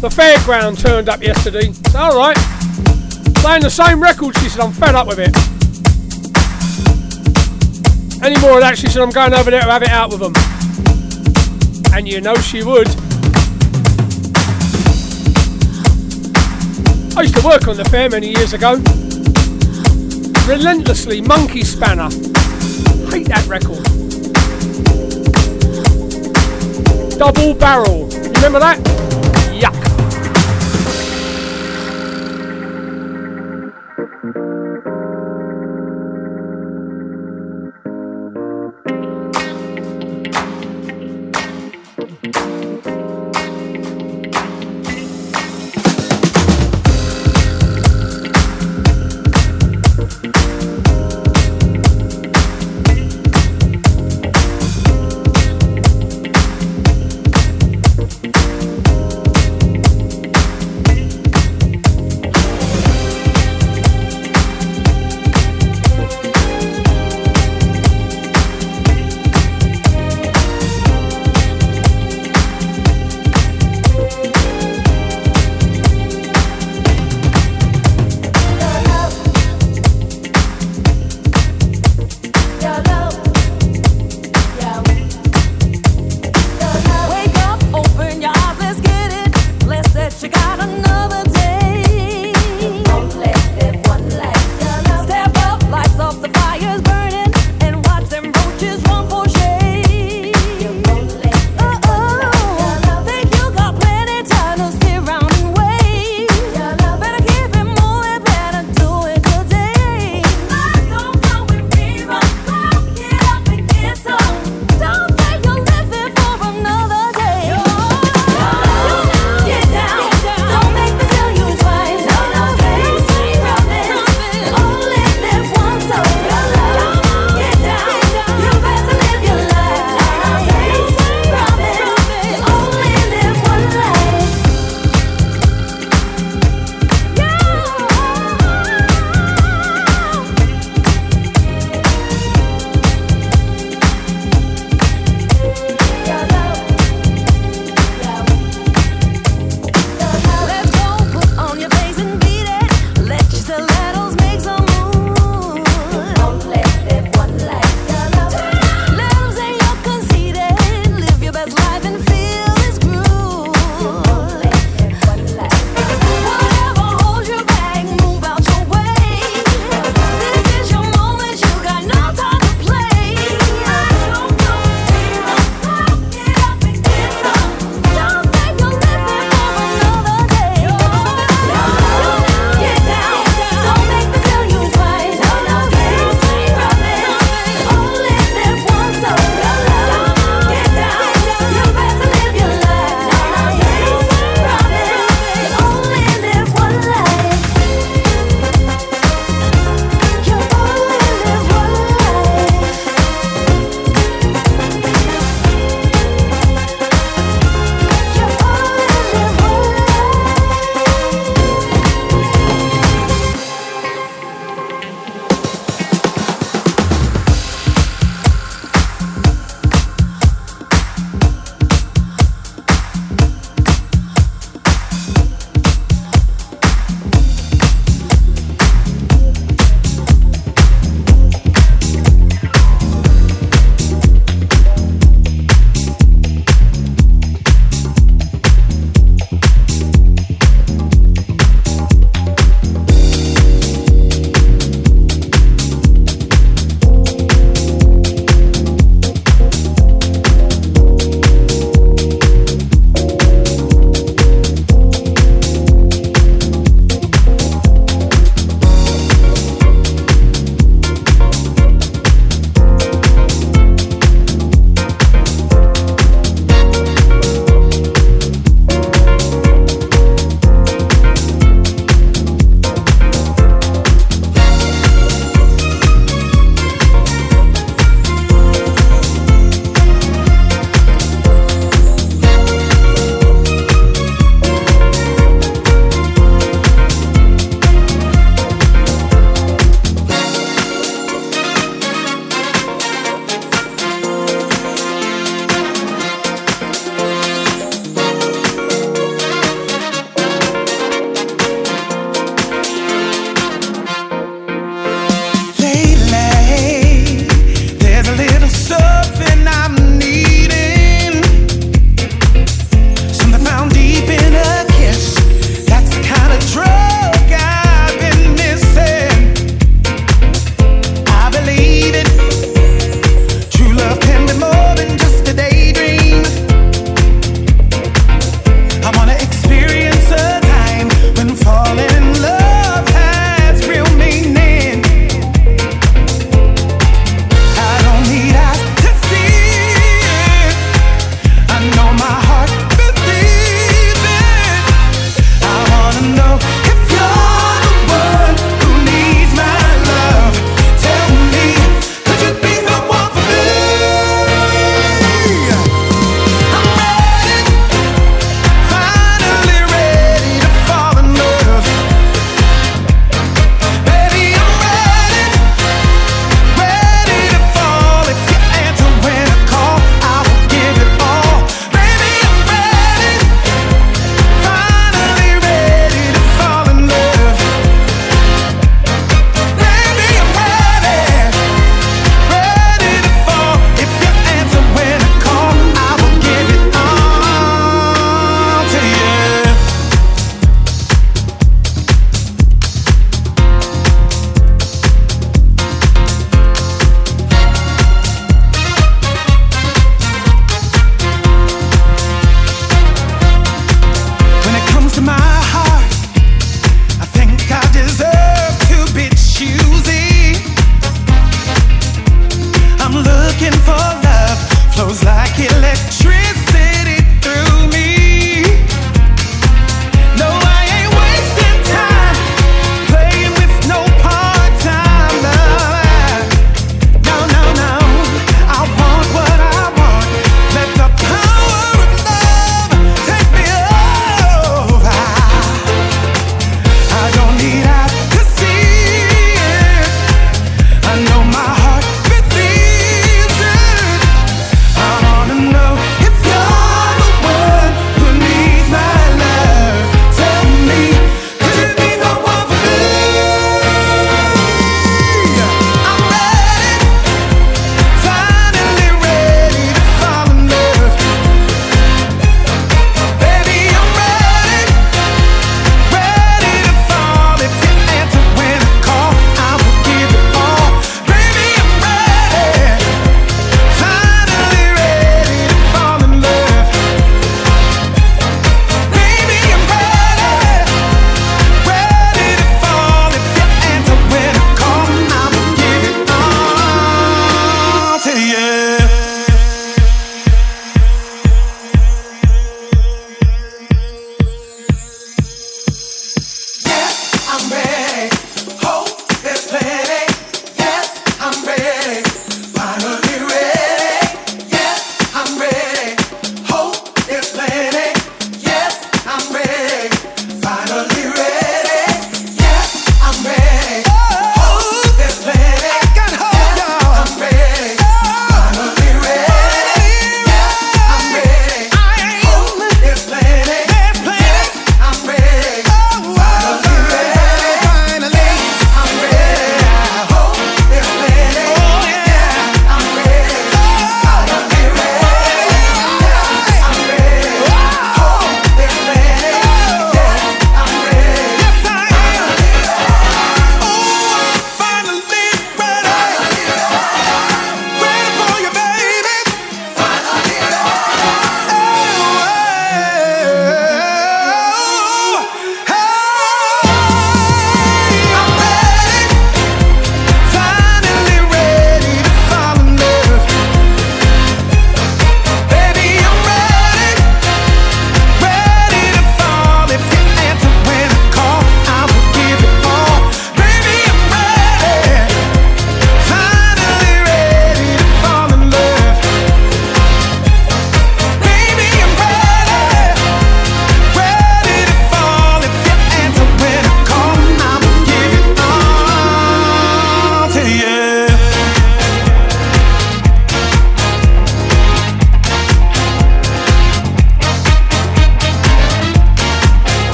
The fairground turned up yesterday. Alright. Playing the same record, she said, I'm fed up with it. Any more of that, she said, I'm going over there to have it out with them. And you know she would. I used to work on the fair many years ago. Relentlessly Monkey Spanner. Hate that record. Double barrel. Remember that?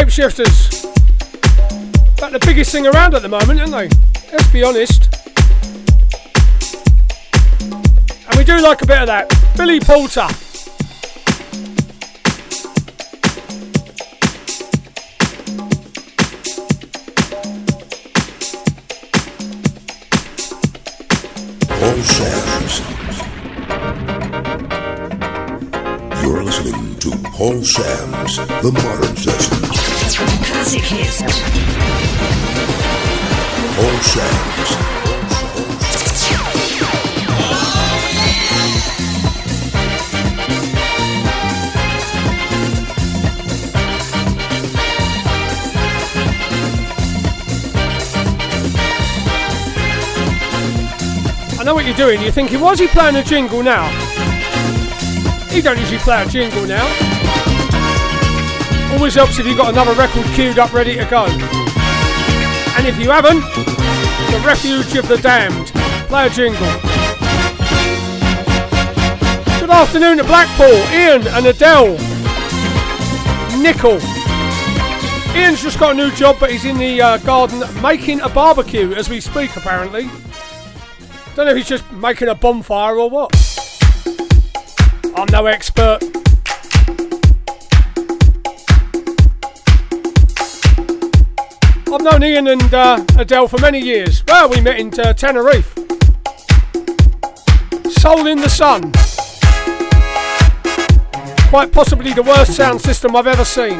Shapeshifters. About the biggest thing around at the moment, aren't they? Let's be honest. And we do like a bit of that. Billy Sams. You're listening to Paul Sams The Modern Sessions. Sams. I know what you're doing. You're thinking, why is he playing a jingle now? He don't usually play a jingle now. Always helps if you've got another record queued up ready to go. And if you haven't, The Refuge of the Damned. Play a jingle. Good afternoon to Blackpool, Ian and Adele. Nickel. Ian's just got a new job, but he's in the uh, garden making a barbecue as we speak, apparently. Don't know if he's just making a bonfire or what. I'm no expert. I've known Ian and uh, Adele for many years. Well, we met in uh, Tenerife. Soul in the Sun. Quite possibly the worst sound system I've ever seen.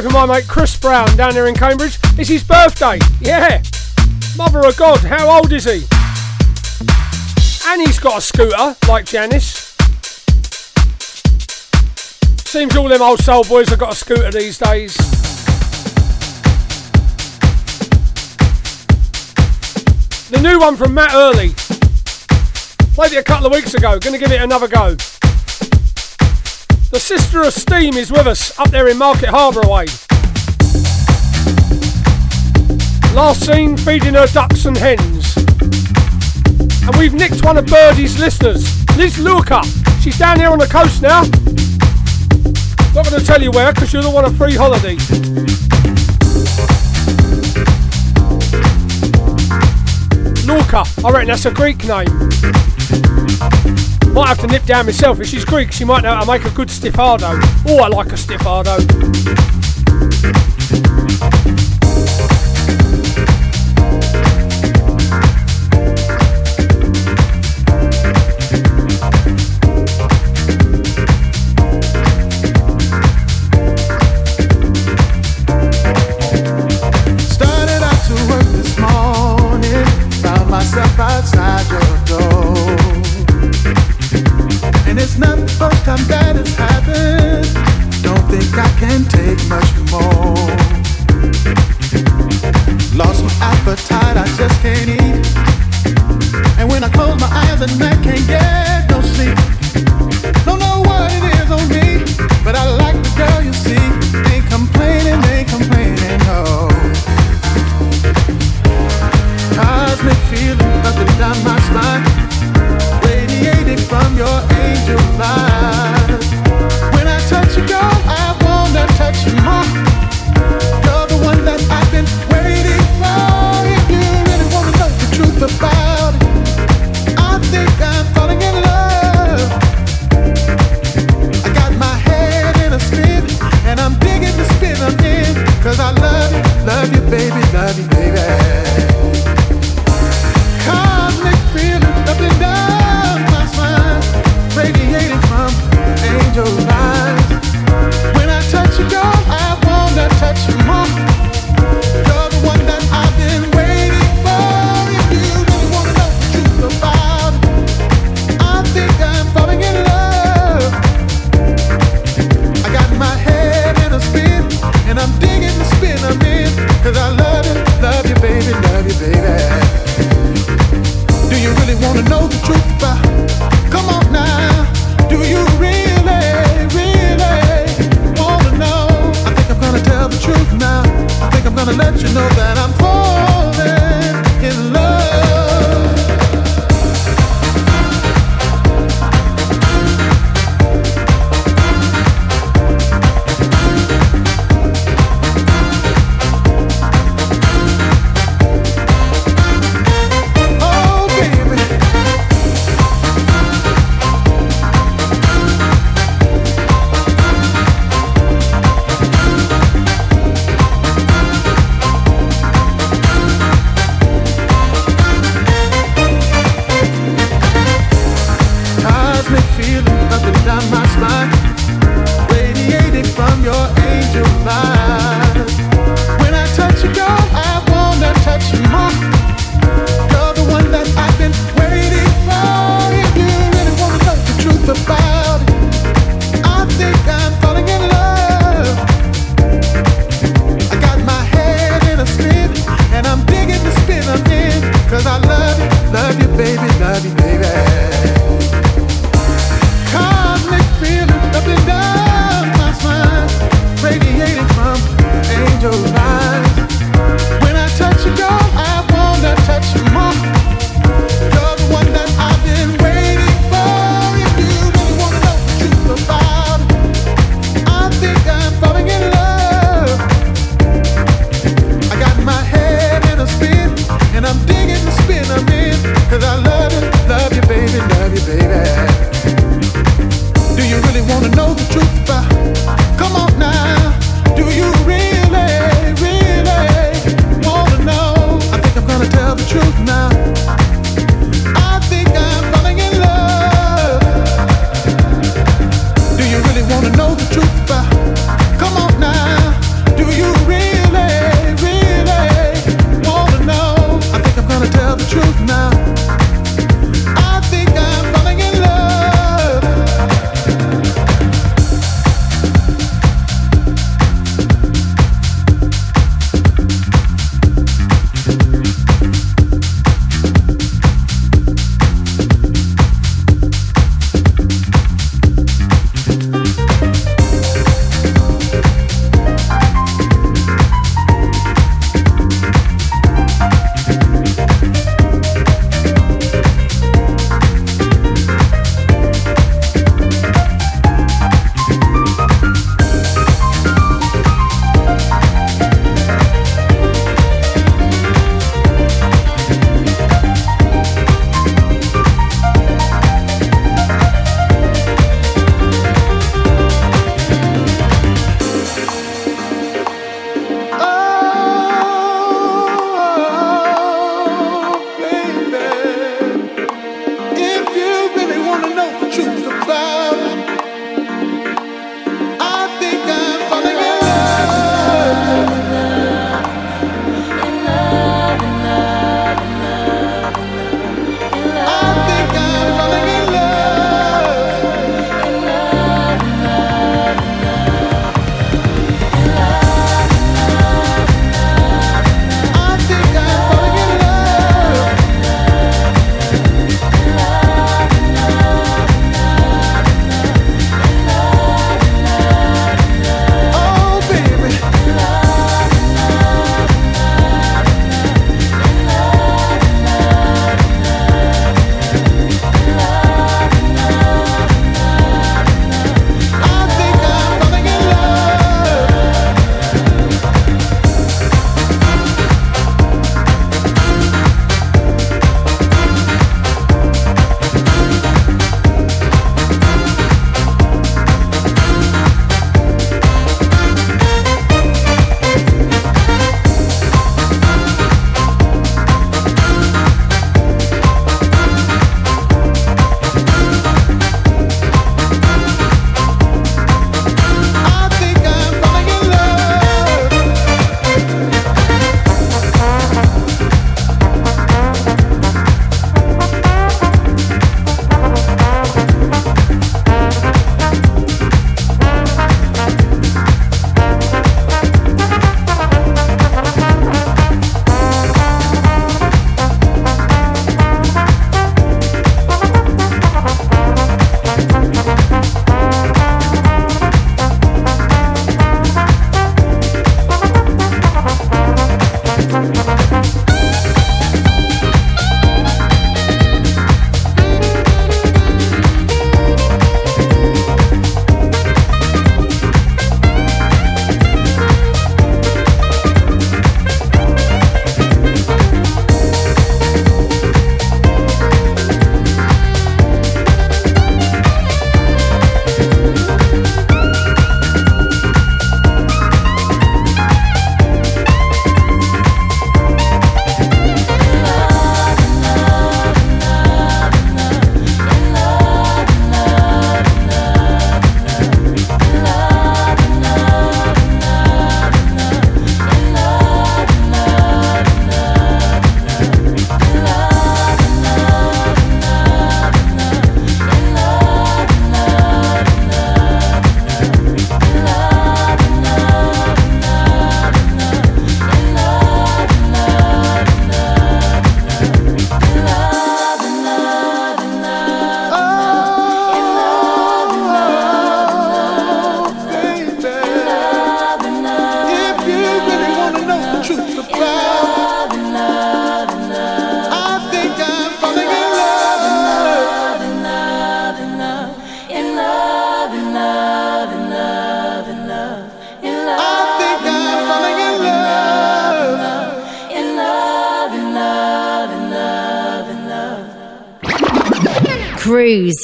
For my mate Chris Brown down there in Cambridge. It's his birthday. Yeah. Mother of God, how old is he? And he's got a scooter, like Janice. Seems all them old soul boys have got a scooter these days. The new one from Matt Early. Played it a couple of weeks ago. Gonna give it another go. The Sister of Steam is with us up there in Market Harborough way. Last seen feeding her ducks and hens. And we've nicked one of Birdie's listeners, Liz Luca. She's down here on the coast now. Not going to tell you where because you'll want a free holiday. Luca, I reckon that's a Greek name. Might have to nip down myself. If she's Greek, she might know how to make a good stifado. Oh, I like a stifado.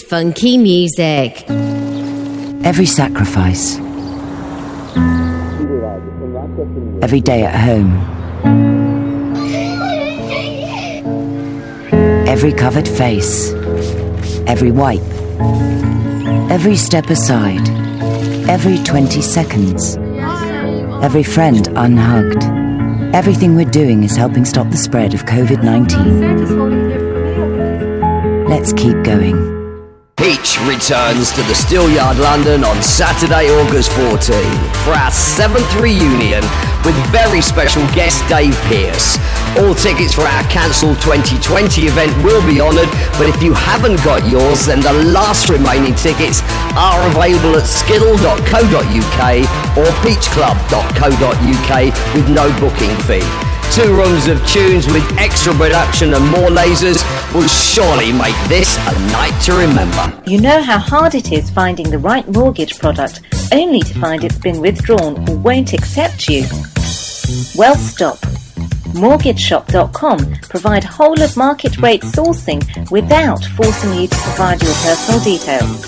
Funky music. Every sacrifice. Every day at home. Every covered face. Every wipe. Every step aside. Every 20 seconds. Every friend unhugged. Everything we're doing is helping stop the spread of COVID 19. Let's keep going. Returns to the Steelyard London on Saturday, August 14 for our seventh reunion with very special guest Dave Pearce. All tickets for our cancelled 2020 event will be honoured, but if you haven't got yours, then the last remaining tickets are available at skiddle.co.uk or peachclub.co.uk with no booking fee. Two rooms of tunes with extra production and more lasers will surely make this a night to remember. You know how hard it is finding the right mortgage product only to find it's been withdrawn or won't accept you? Well, stop. MortgageShop.com provide whole of market rate sourcing without forcing you to provide your personal details.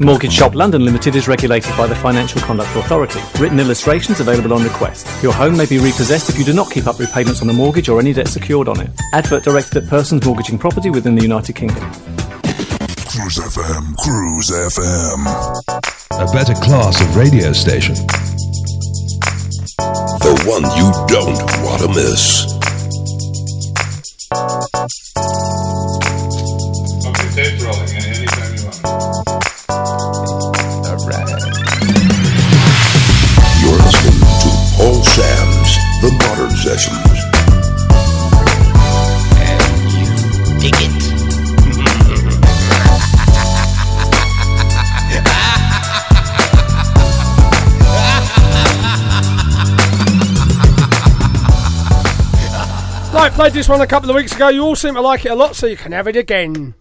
Mortgage Shop London Limited is regulated by the Financial Conduct Authority. Written illustrations available on request. Your home may be repossessed if you do not keep up repayments on the mortgage or any debt secured on it. Advert directed at persons mortgaging property within the United Kingdom. Cruise FM, Cruise FM. A better class of radio station. The one you don't want to miss. Played this one a couple of weeks ago. You all seem to like it a lot, so you can have it again.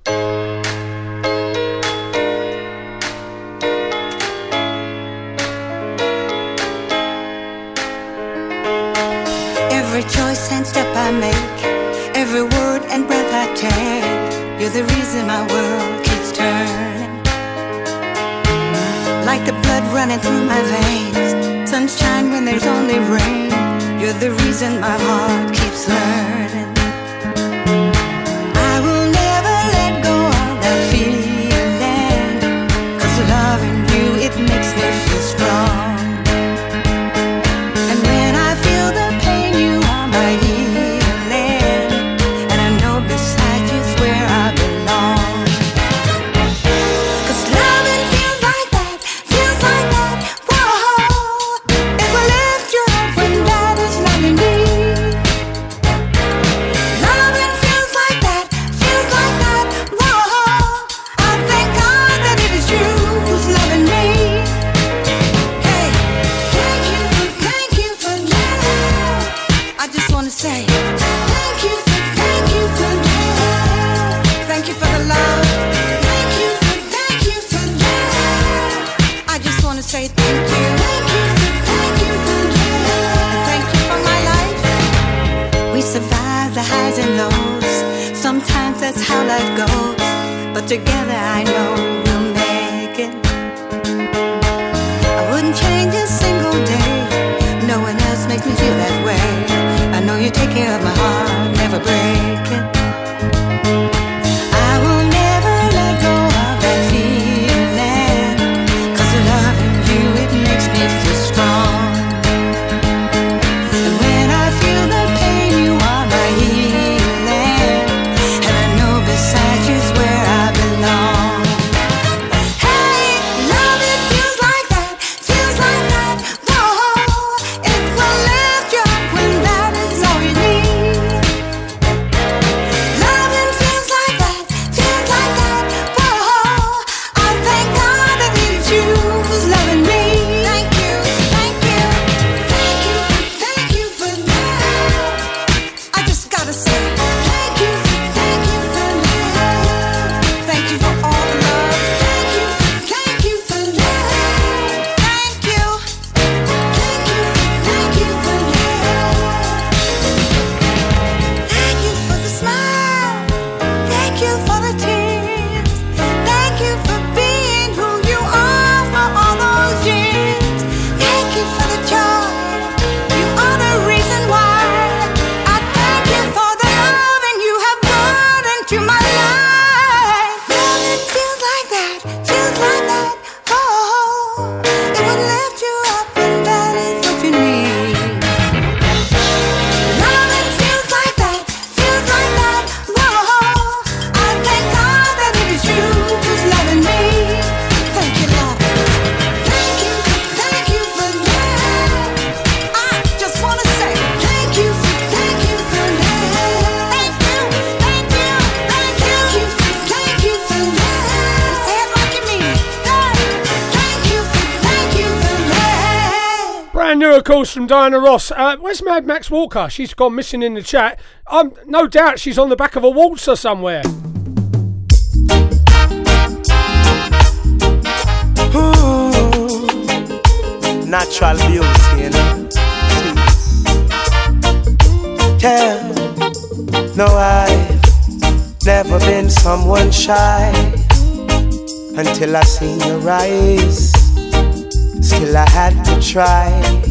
Diana Ross. Uh, where's Mad Max Walker? She's gone missing in the chat. Um, no doubt she's on the back of a waltzer somewhere. Ooh, natural beauty, you know. Yeah, no, I've never been someone shy until I seen your eyes. Still, I had to try.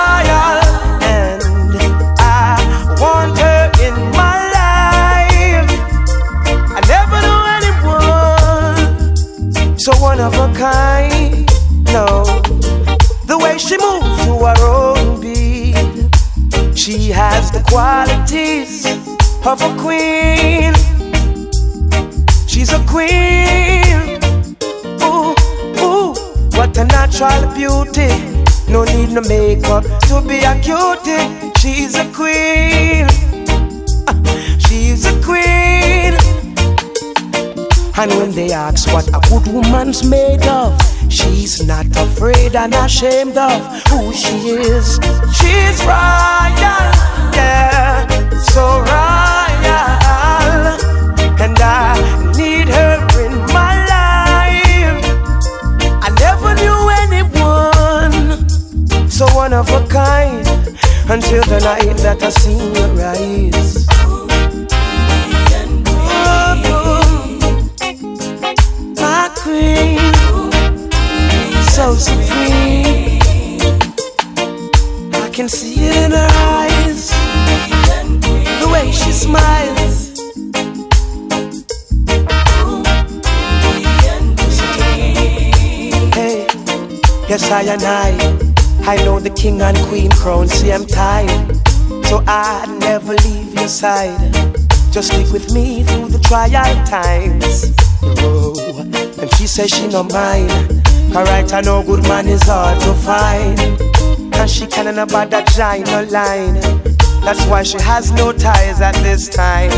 So one of a kind. No, the way she moves to her own beat, she has the qualities of a queen. She's a queen. Ooh, ooh, what a natural beauty. No need no makeup to be a cutie. She's a queen. She's a queen. And when they ask what a good woman's made of, she's not afraid and ashamed of who she is. She's royal, yeah, so royal. And I need her in my life. I never knew anyone so one of a kind until the night that I seen your eyes. So supreme. I can see it in her eyes, the way she smiles. Hey, yes I and I, I know the king and queen crown. See I'm tired, so I'd never leave your side. Just stick with me through the trial times. Oh, and she says she no mind. Alright, I know good man is hard to find. And she can't about that giant line. That's why she has no ties at this time.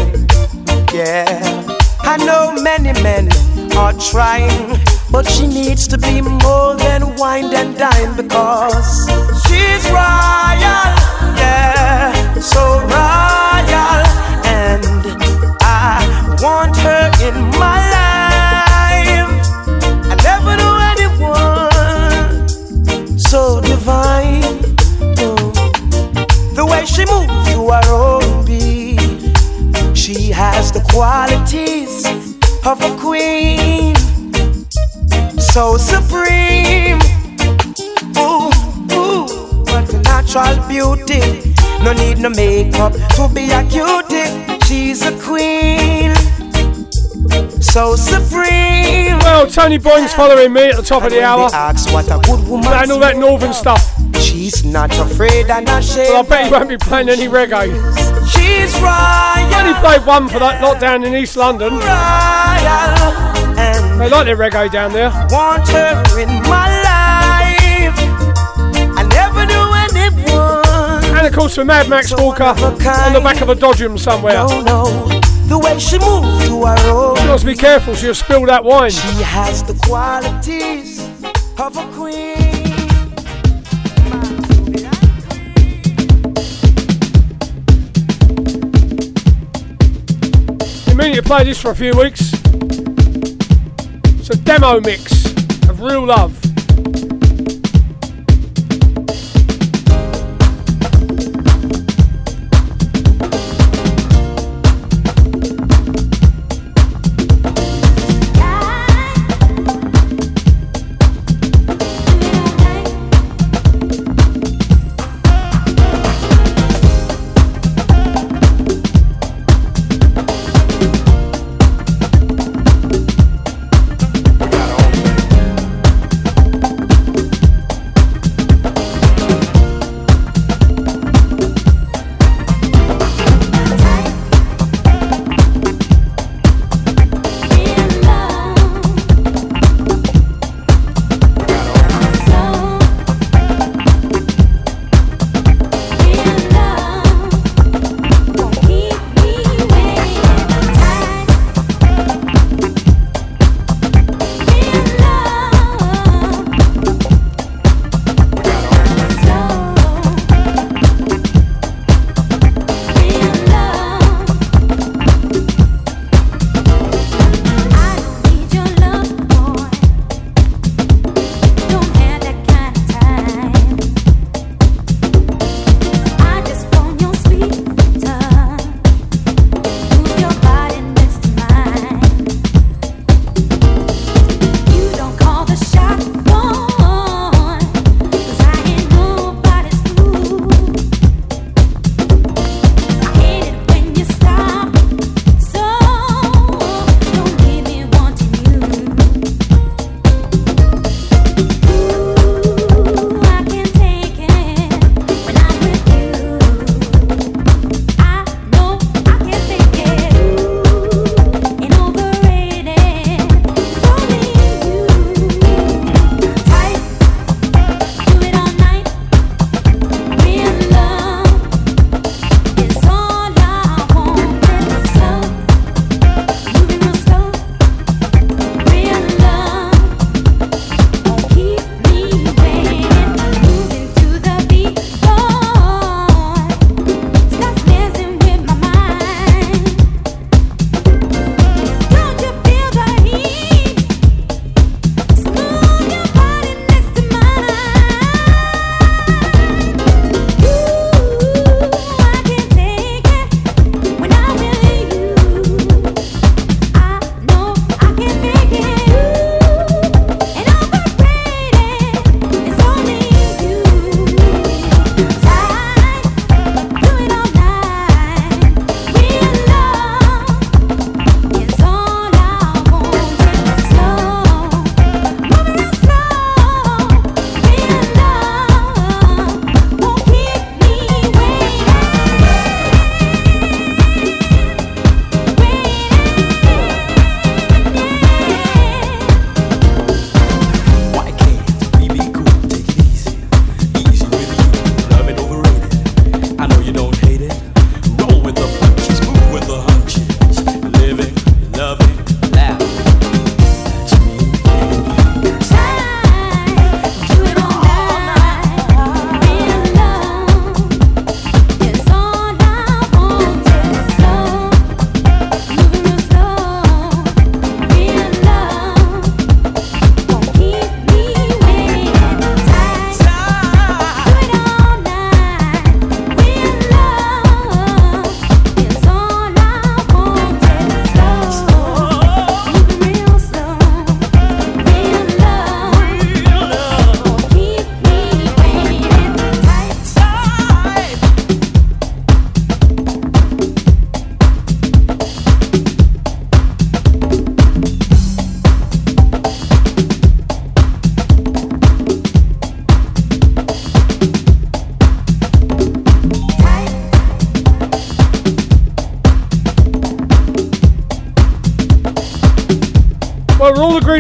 Yeah, I know many men are trying, but she needs to be more than wine and dine because she's royal. Yeah, so royal. And I want her in my way she moves to her own beat, she has the qualities of a queen, so supreme. Ooh, ooh, what a natural beauty. No need no makeup to be a cutie. She's a queen, so supreme. Well, Tony Boyne's following me at the top of the hour. Ask what a good woman. Playing all that northern stuff. She's not afraid and ashamed. Well, I bet he won't be playing any reggae. She's royal. He only played one for that lockdown in East London. They like their reggae down there. Want her in my life. I never knew anyone. And of course for Mad Max Walker on the back of a Dodgem somewhere. No, no. The way she moves to her own. She must be careful, she'll spill that wine. She has the qualities of a queen. Play this for a few weeks. It's a demo mix of Real Love.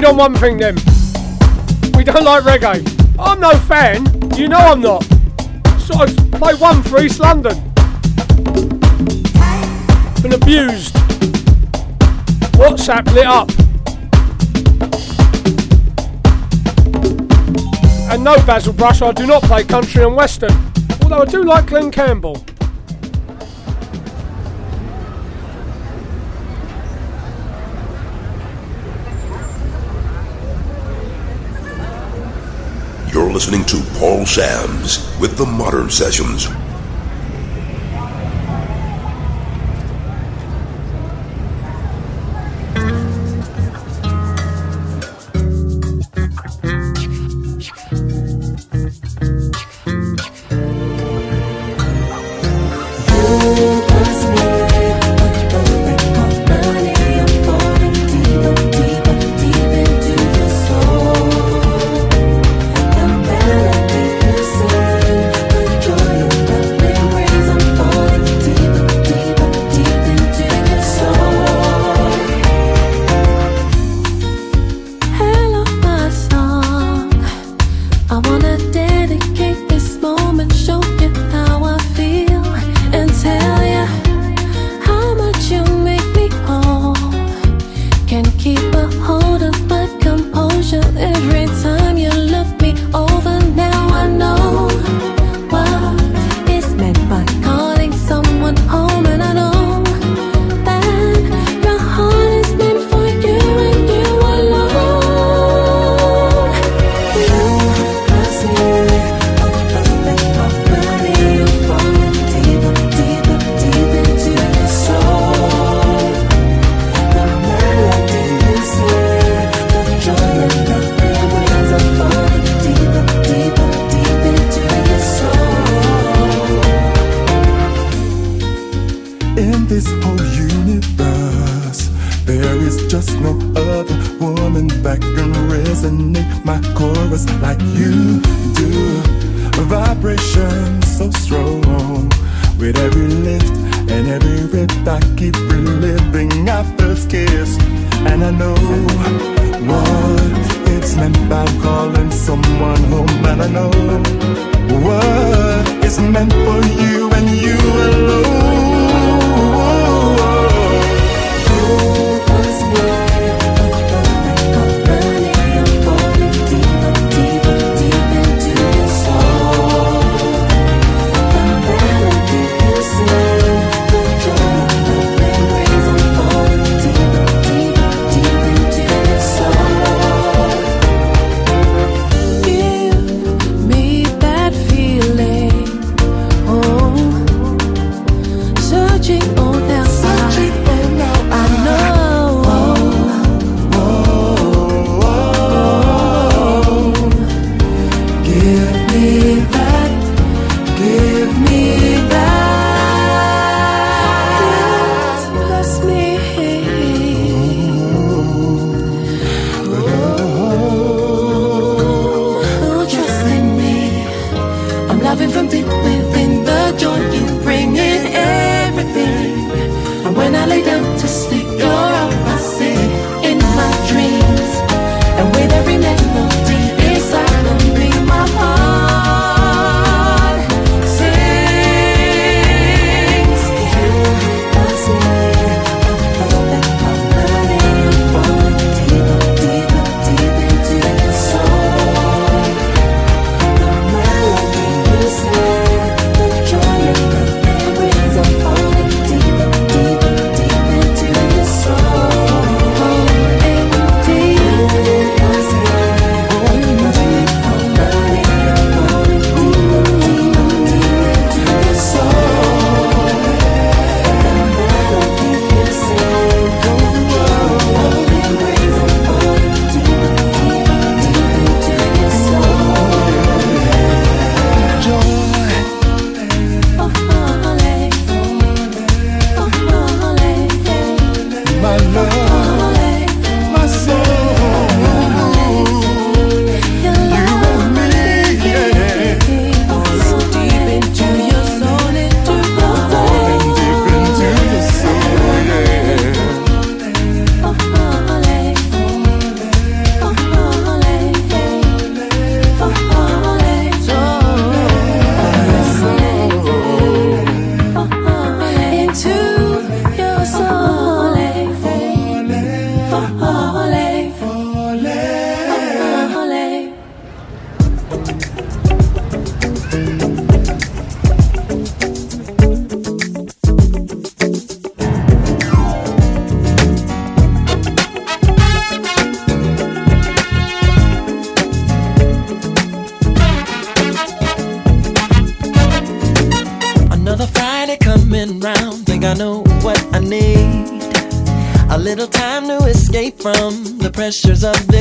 Agreed on one thing then. We don't like reggae. I'm no fan. You know I'm not. So I play one for East London. Been abused. WhatsApp lit up. And no, Basil Brush, I do not play country and western, although I do like Glen Campbell. You're listening to Paul Sams with the Modern Sessions.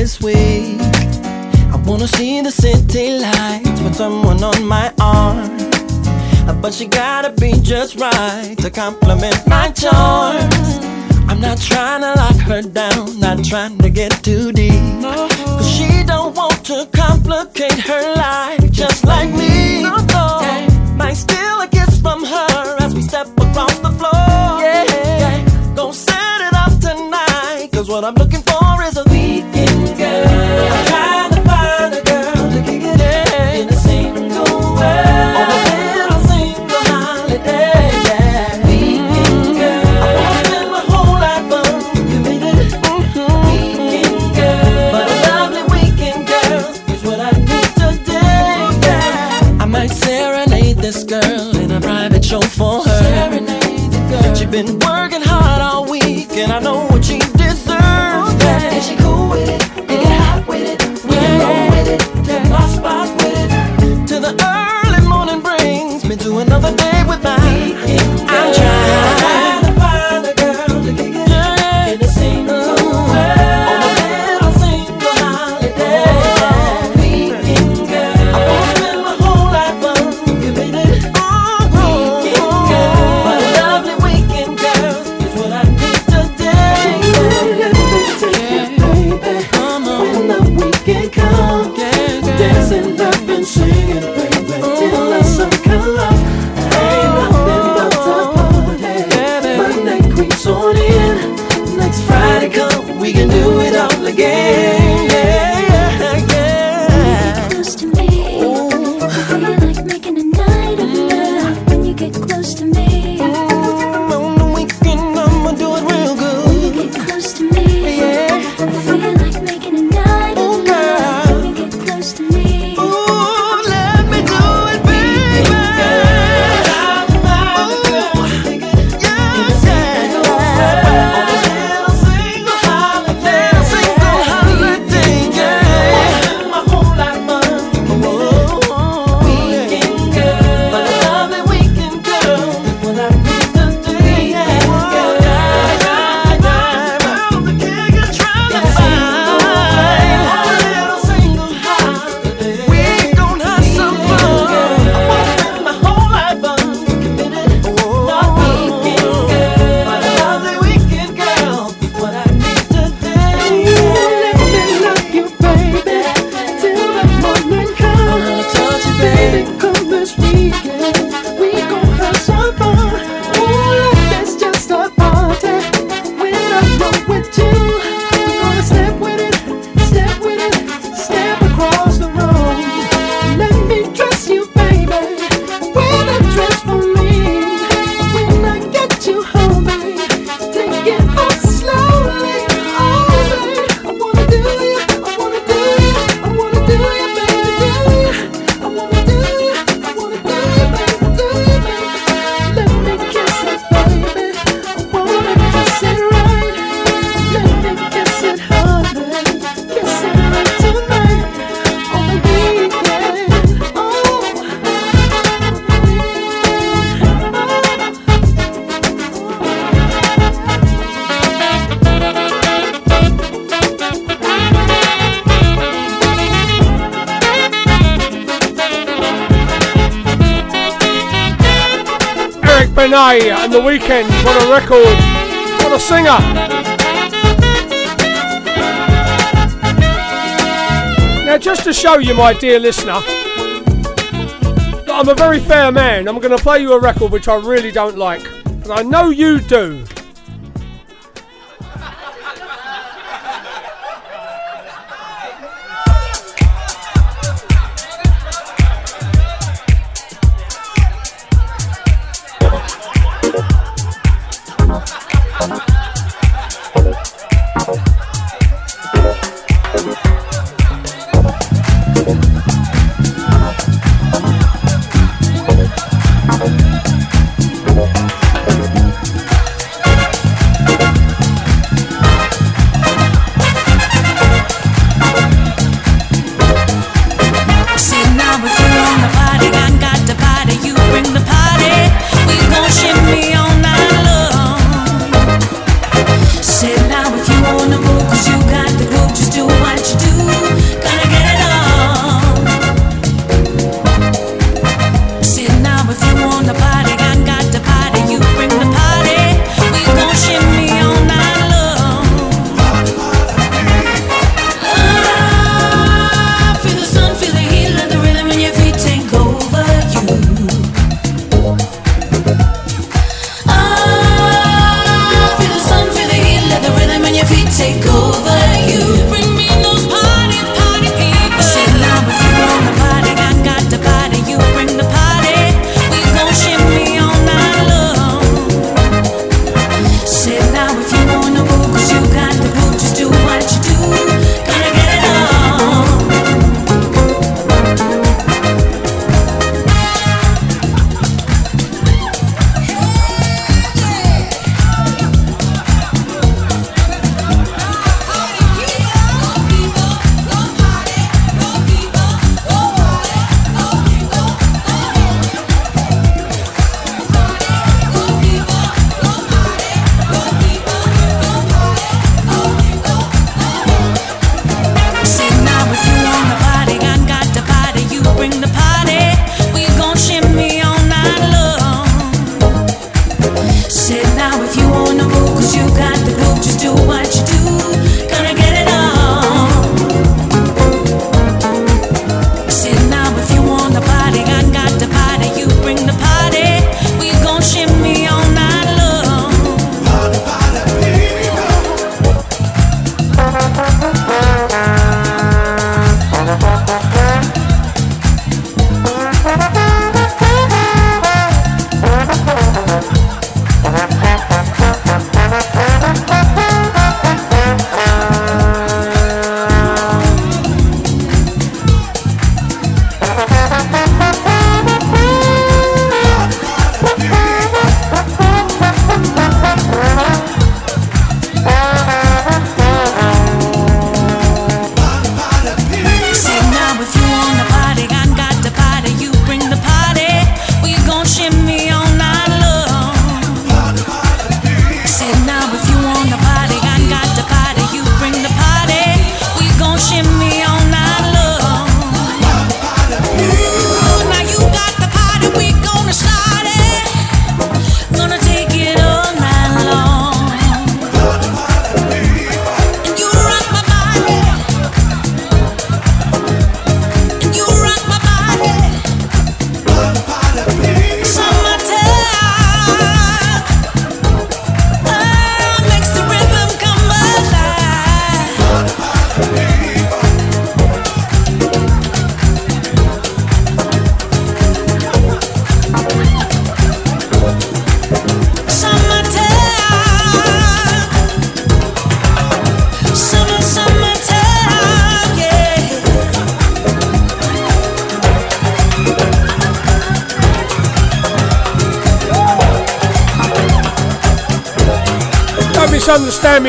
this week. I wanna see the city lights with someone on my arm. But she gotta be just right to compliment my charm. I'm not trying to lock her down, not trying to get too deep. Uh-huh. Cause she don't want to complicate her life just like me. again. and and The Weekend. What a record! What a singer! Now, just to show you, my dear listener, that I'm a very fair man, I'm going to play you a record which I really don't like. And I know you do.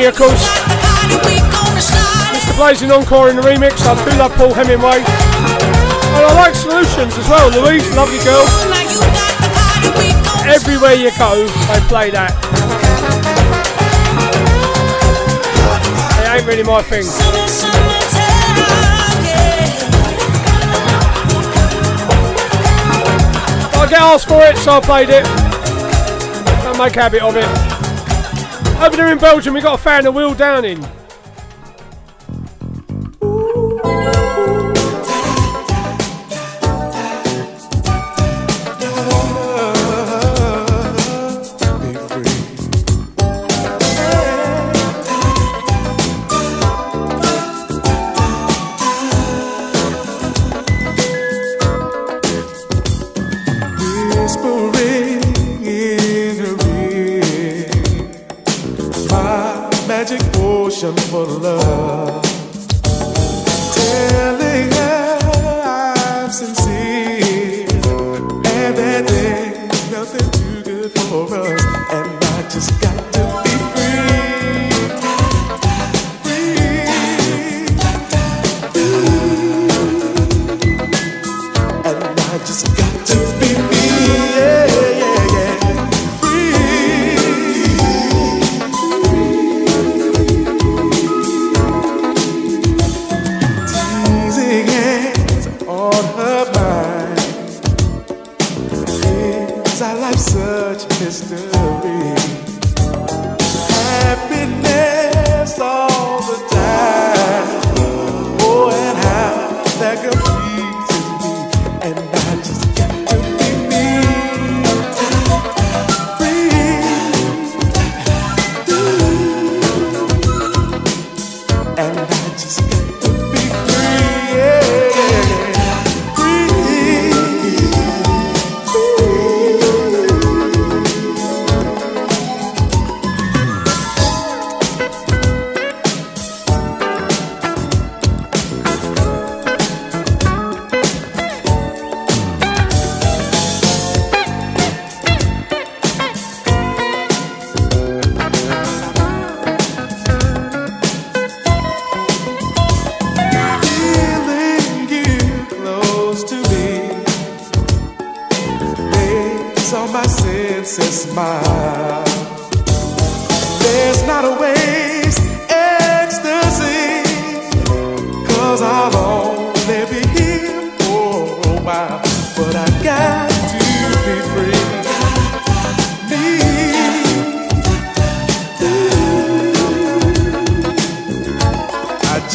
Mr. Blazing Encore in the remix. I do love Paul Hemingway. And I like Solutions as well. Louise, love you, girl. Everywhere you go, they play that. It ain't really my thing. I get asked for it, so I played it. I make habit of it. Over there in Belgium, we got a fan of Will Downing.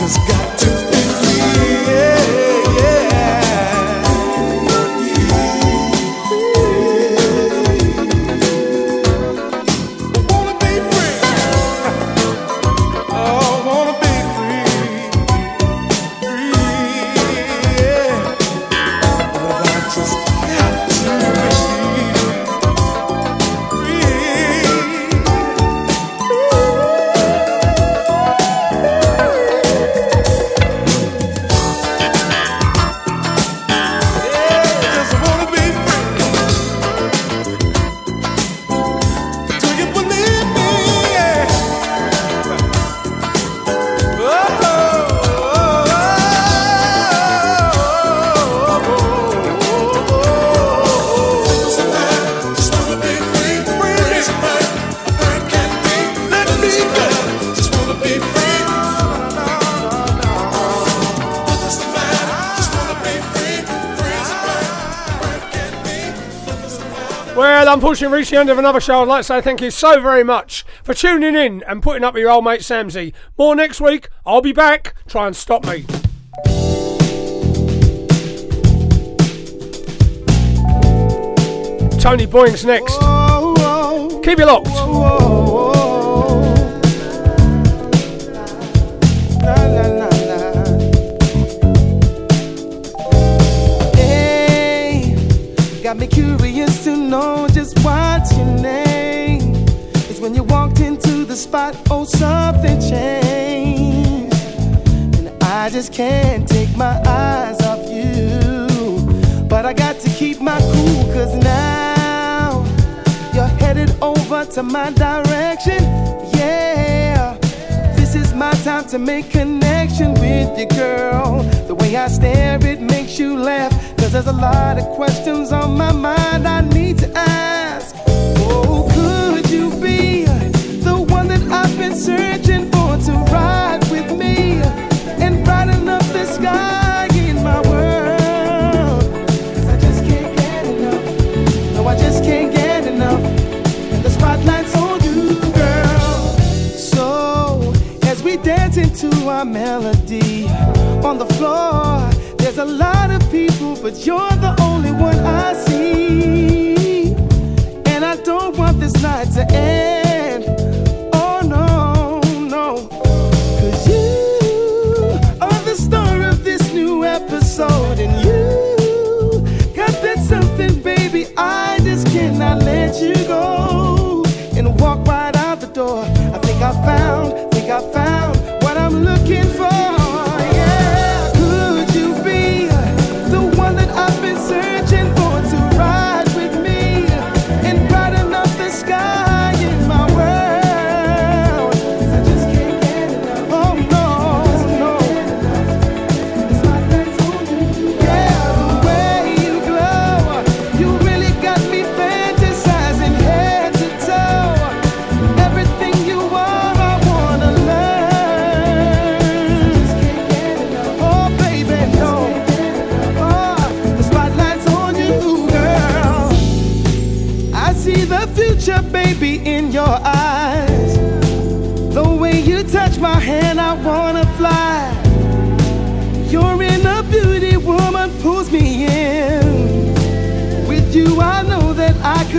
just got reached the end of another show, I'd like to say thank you so very much for tuning in and putting up with your old mate Samsey. More next week. I'll be back. Try and stop me. Tony Boying's next. Whoa, whoa. Keep it locked. Whoa, can't take my eyes off you. But I got to keep my cool, cause now you're headed over to my direction. Yeah, this is my time to make connection with you, girl. The way I stare, it makes you laugh. Cause there's a lot of questions on my mind I need to ask. Oh, could you be the one that I've been searching? Our melody on the floor, there's a lot of people, but you're the only one I see. And I don't want this night to end.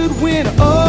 Could win. Oh,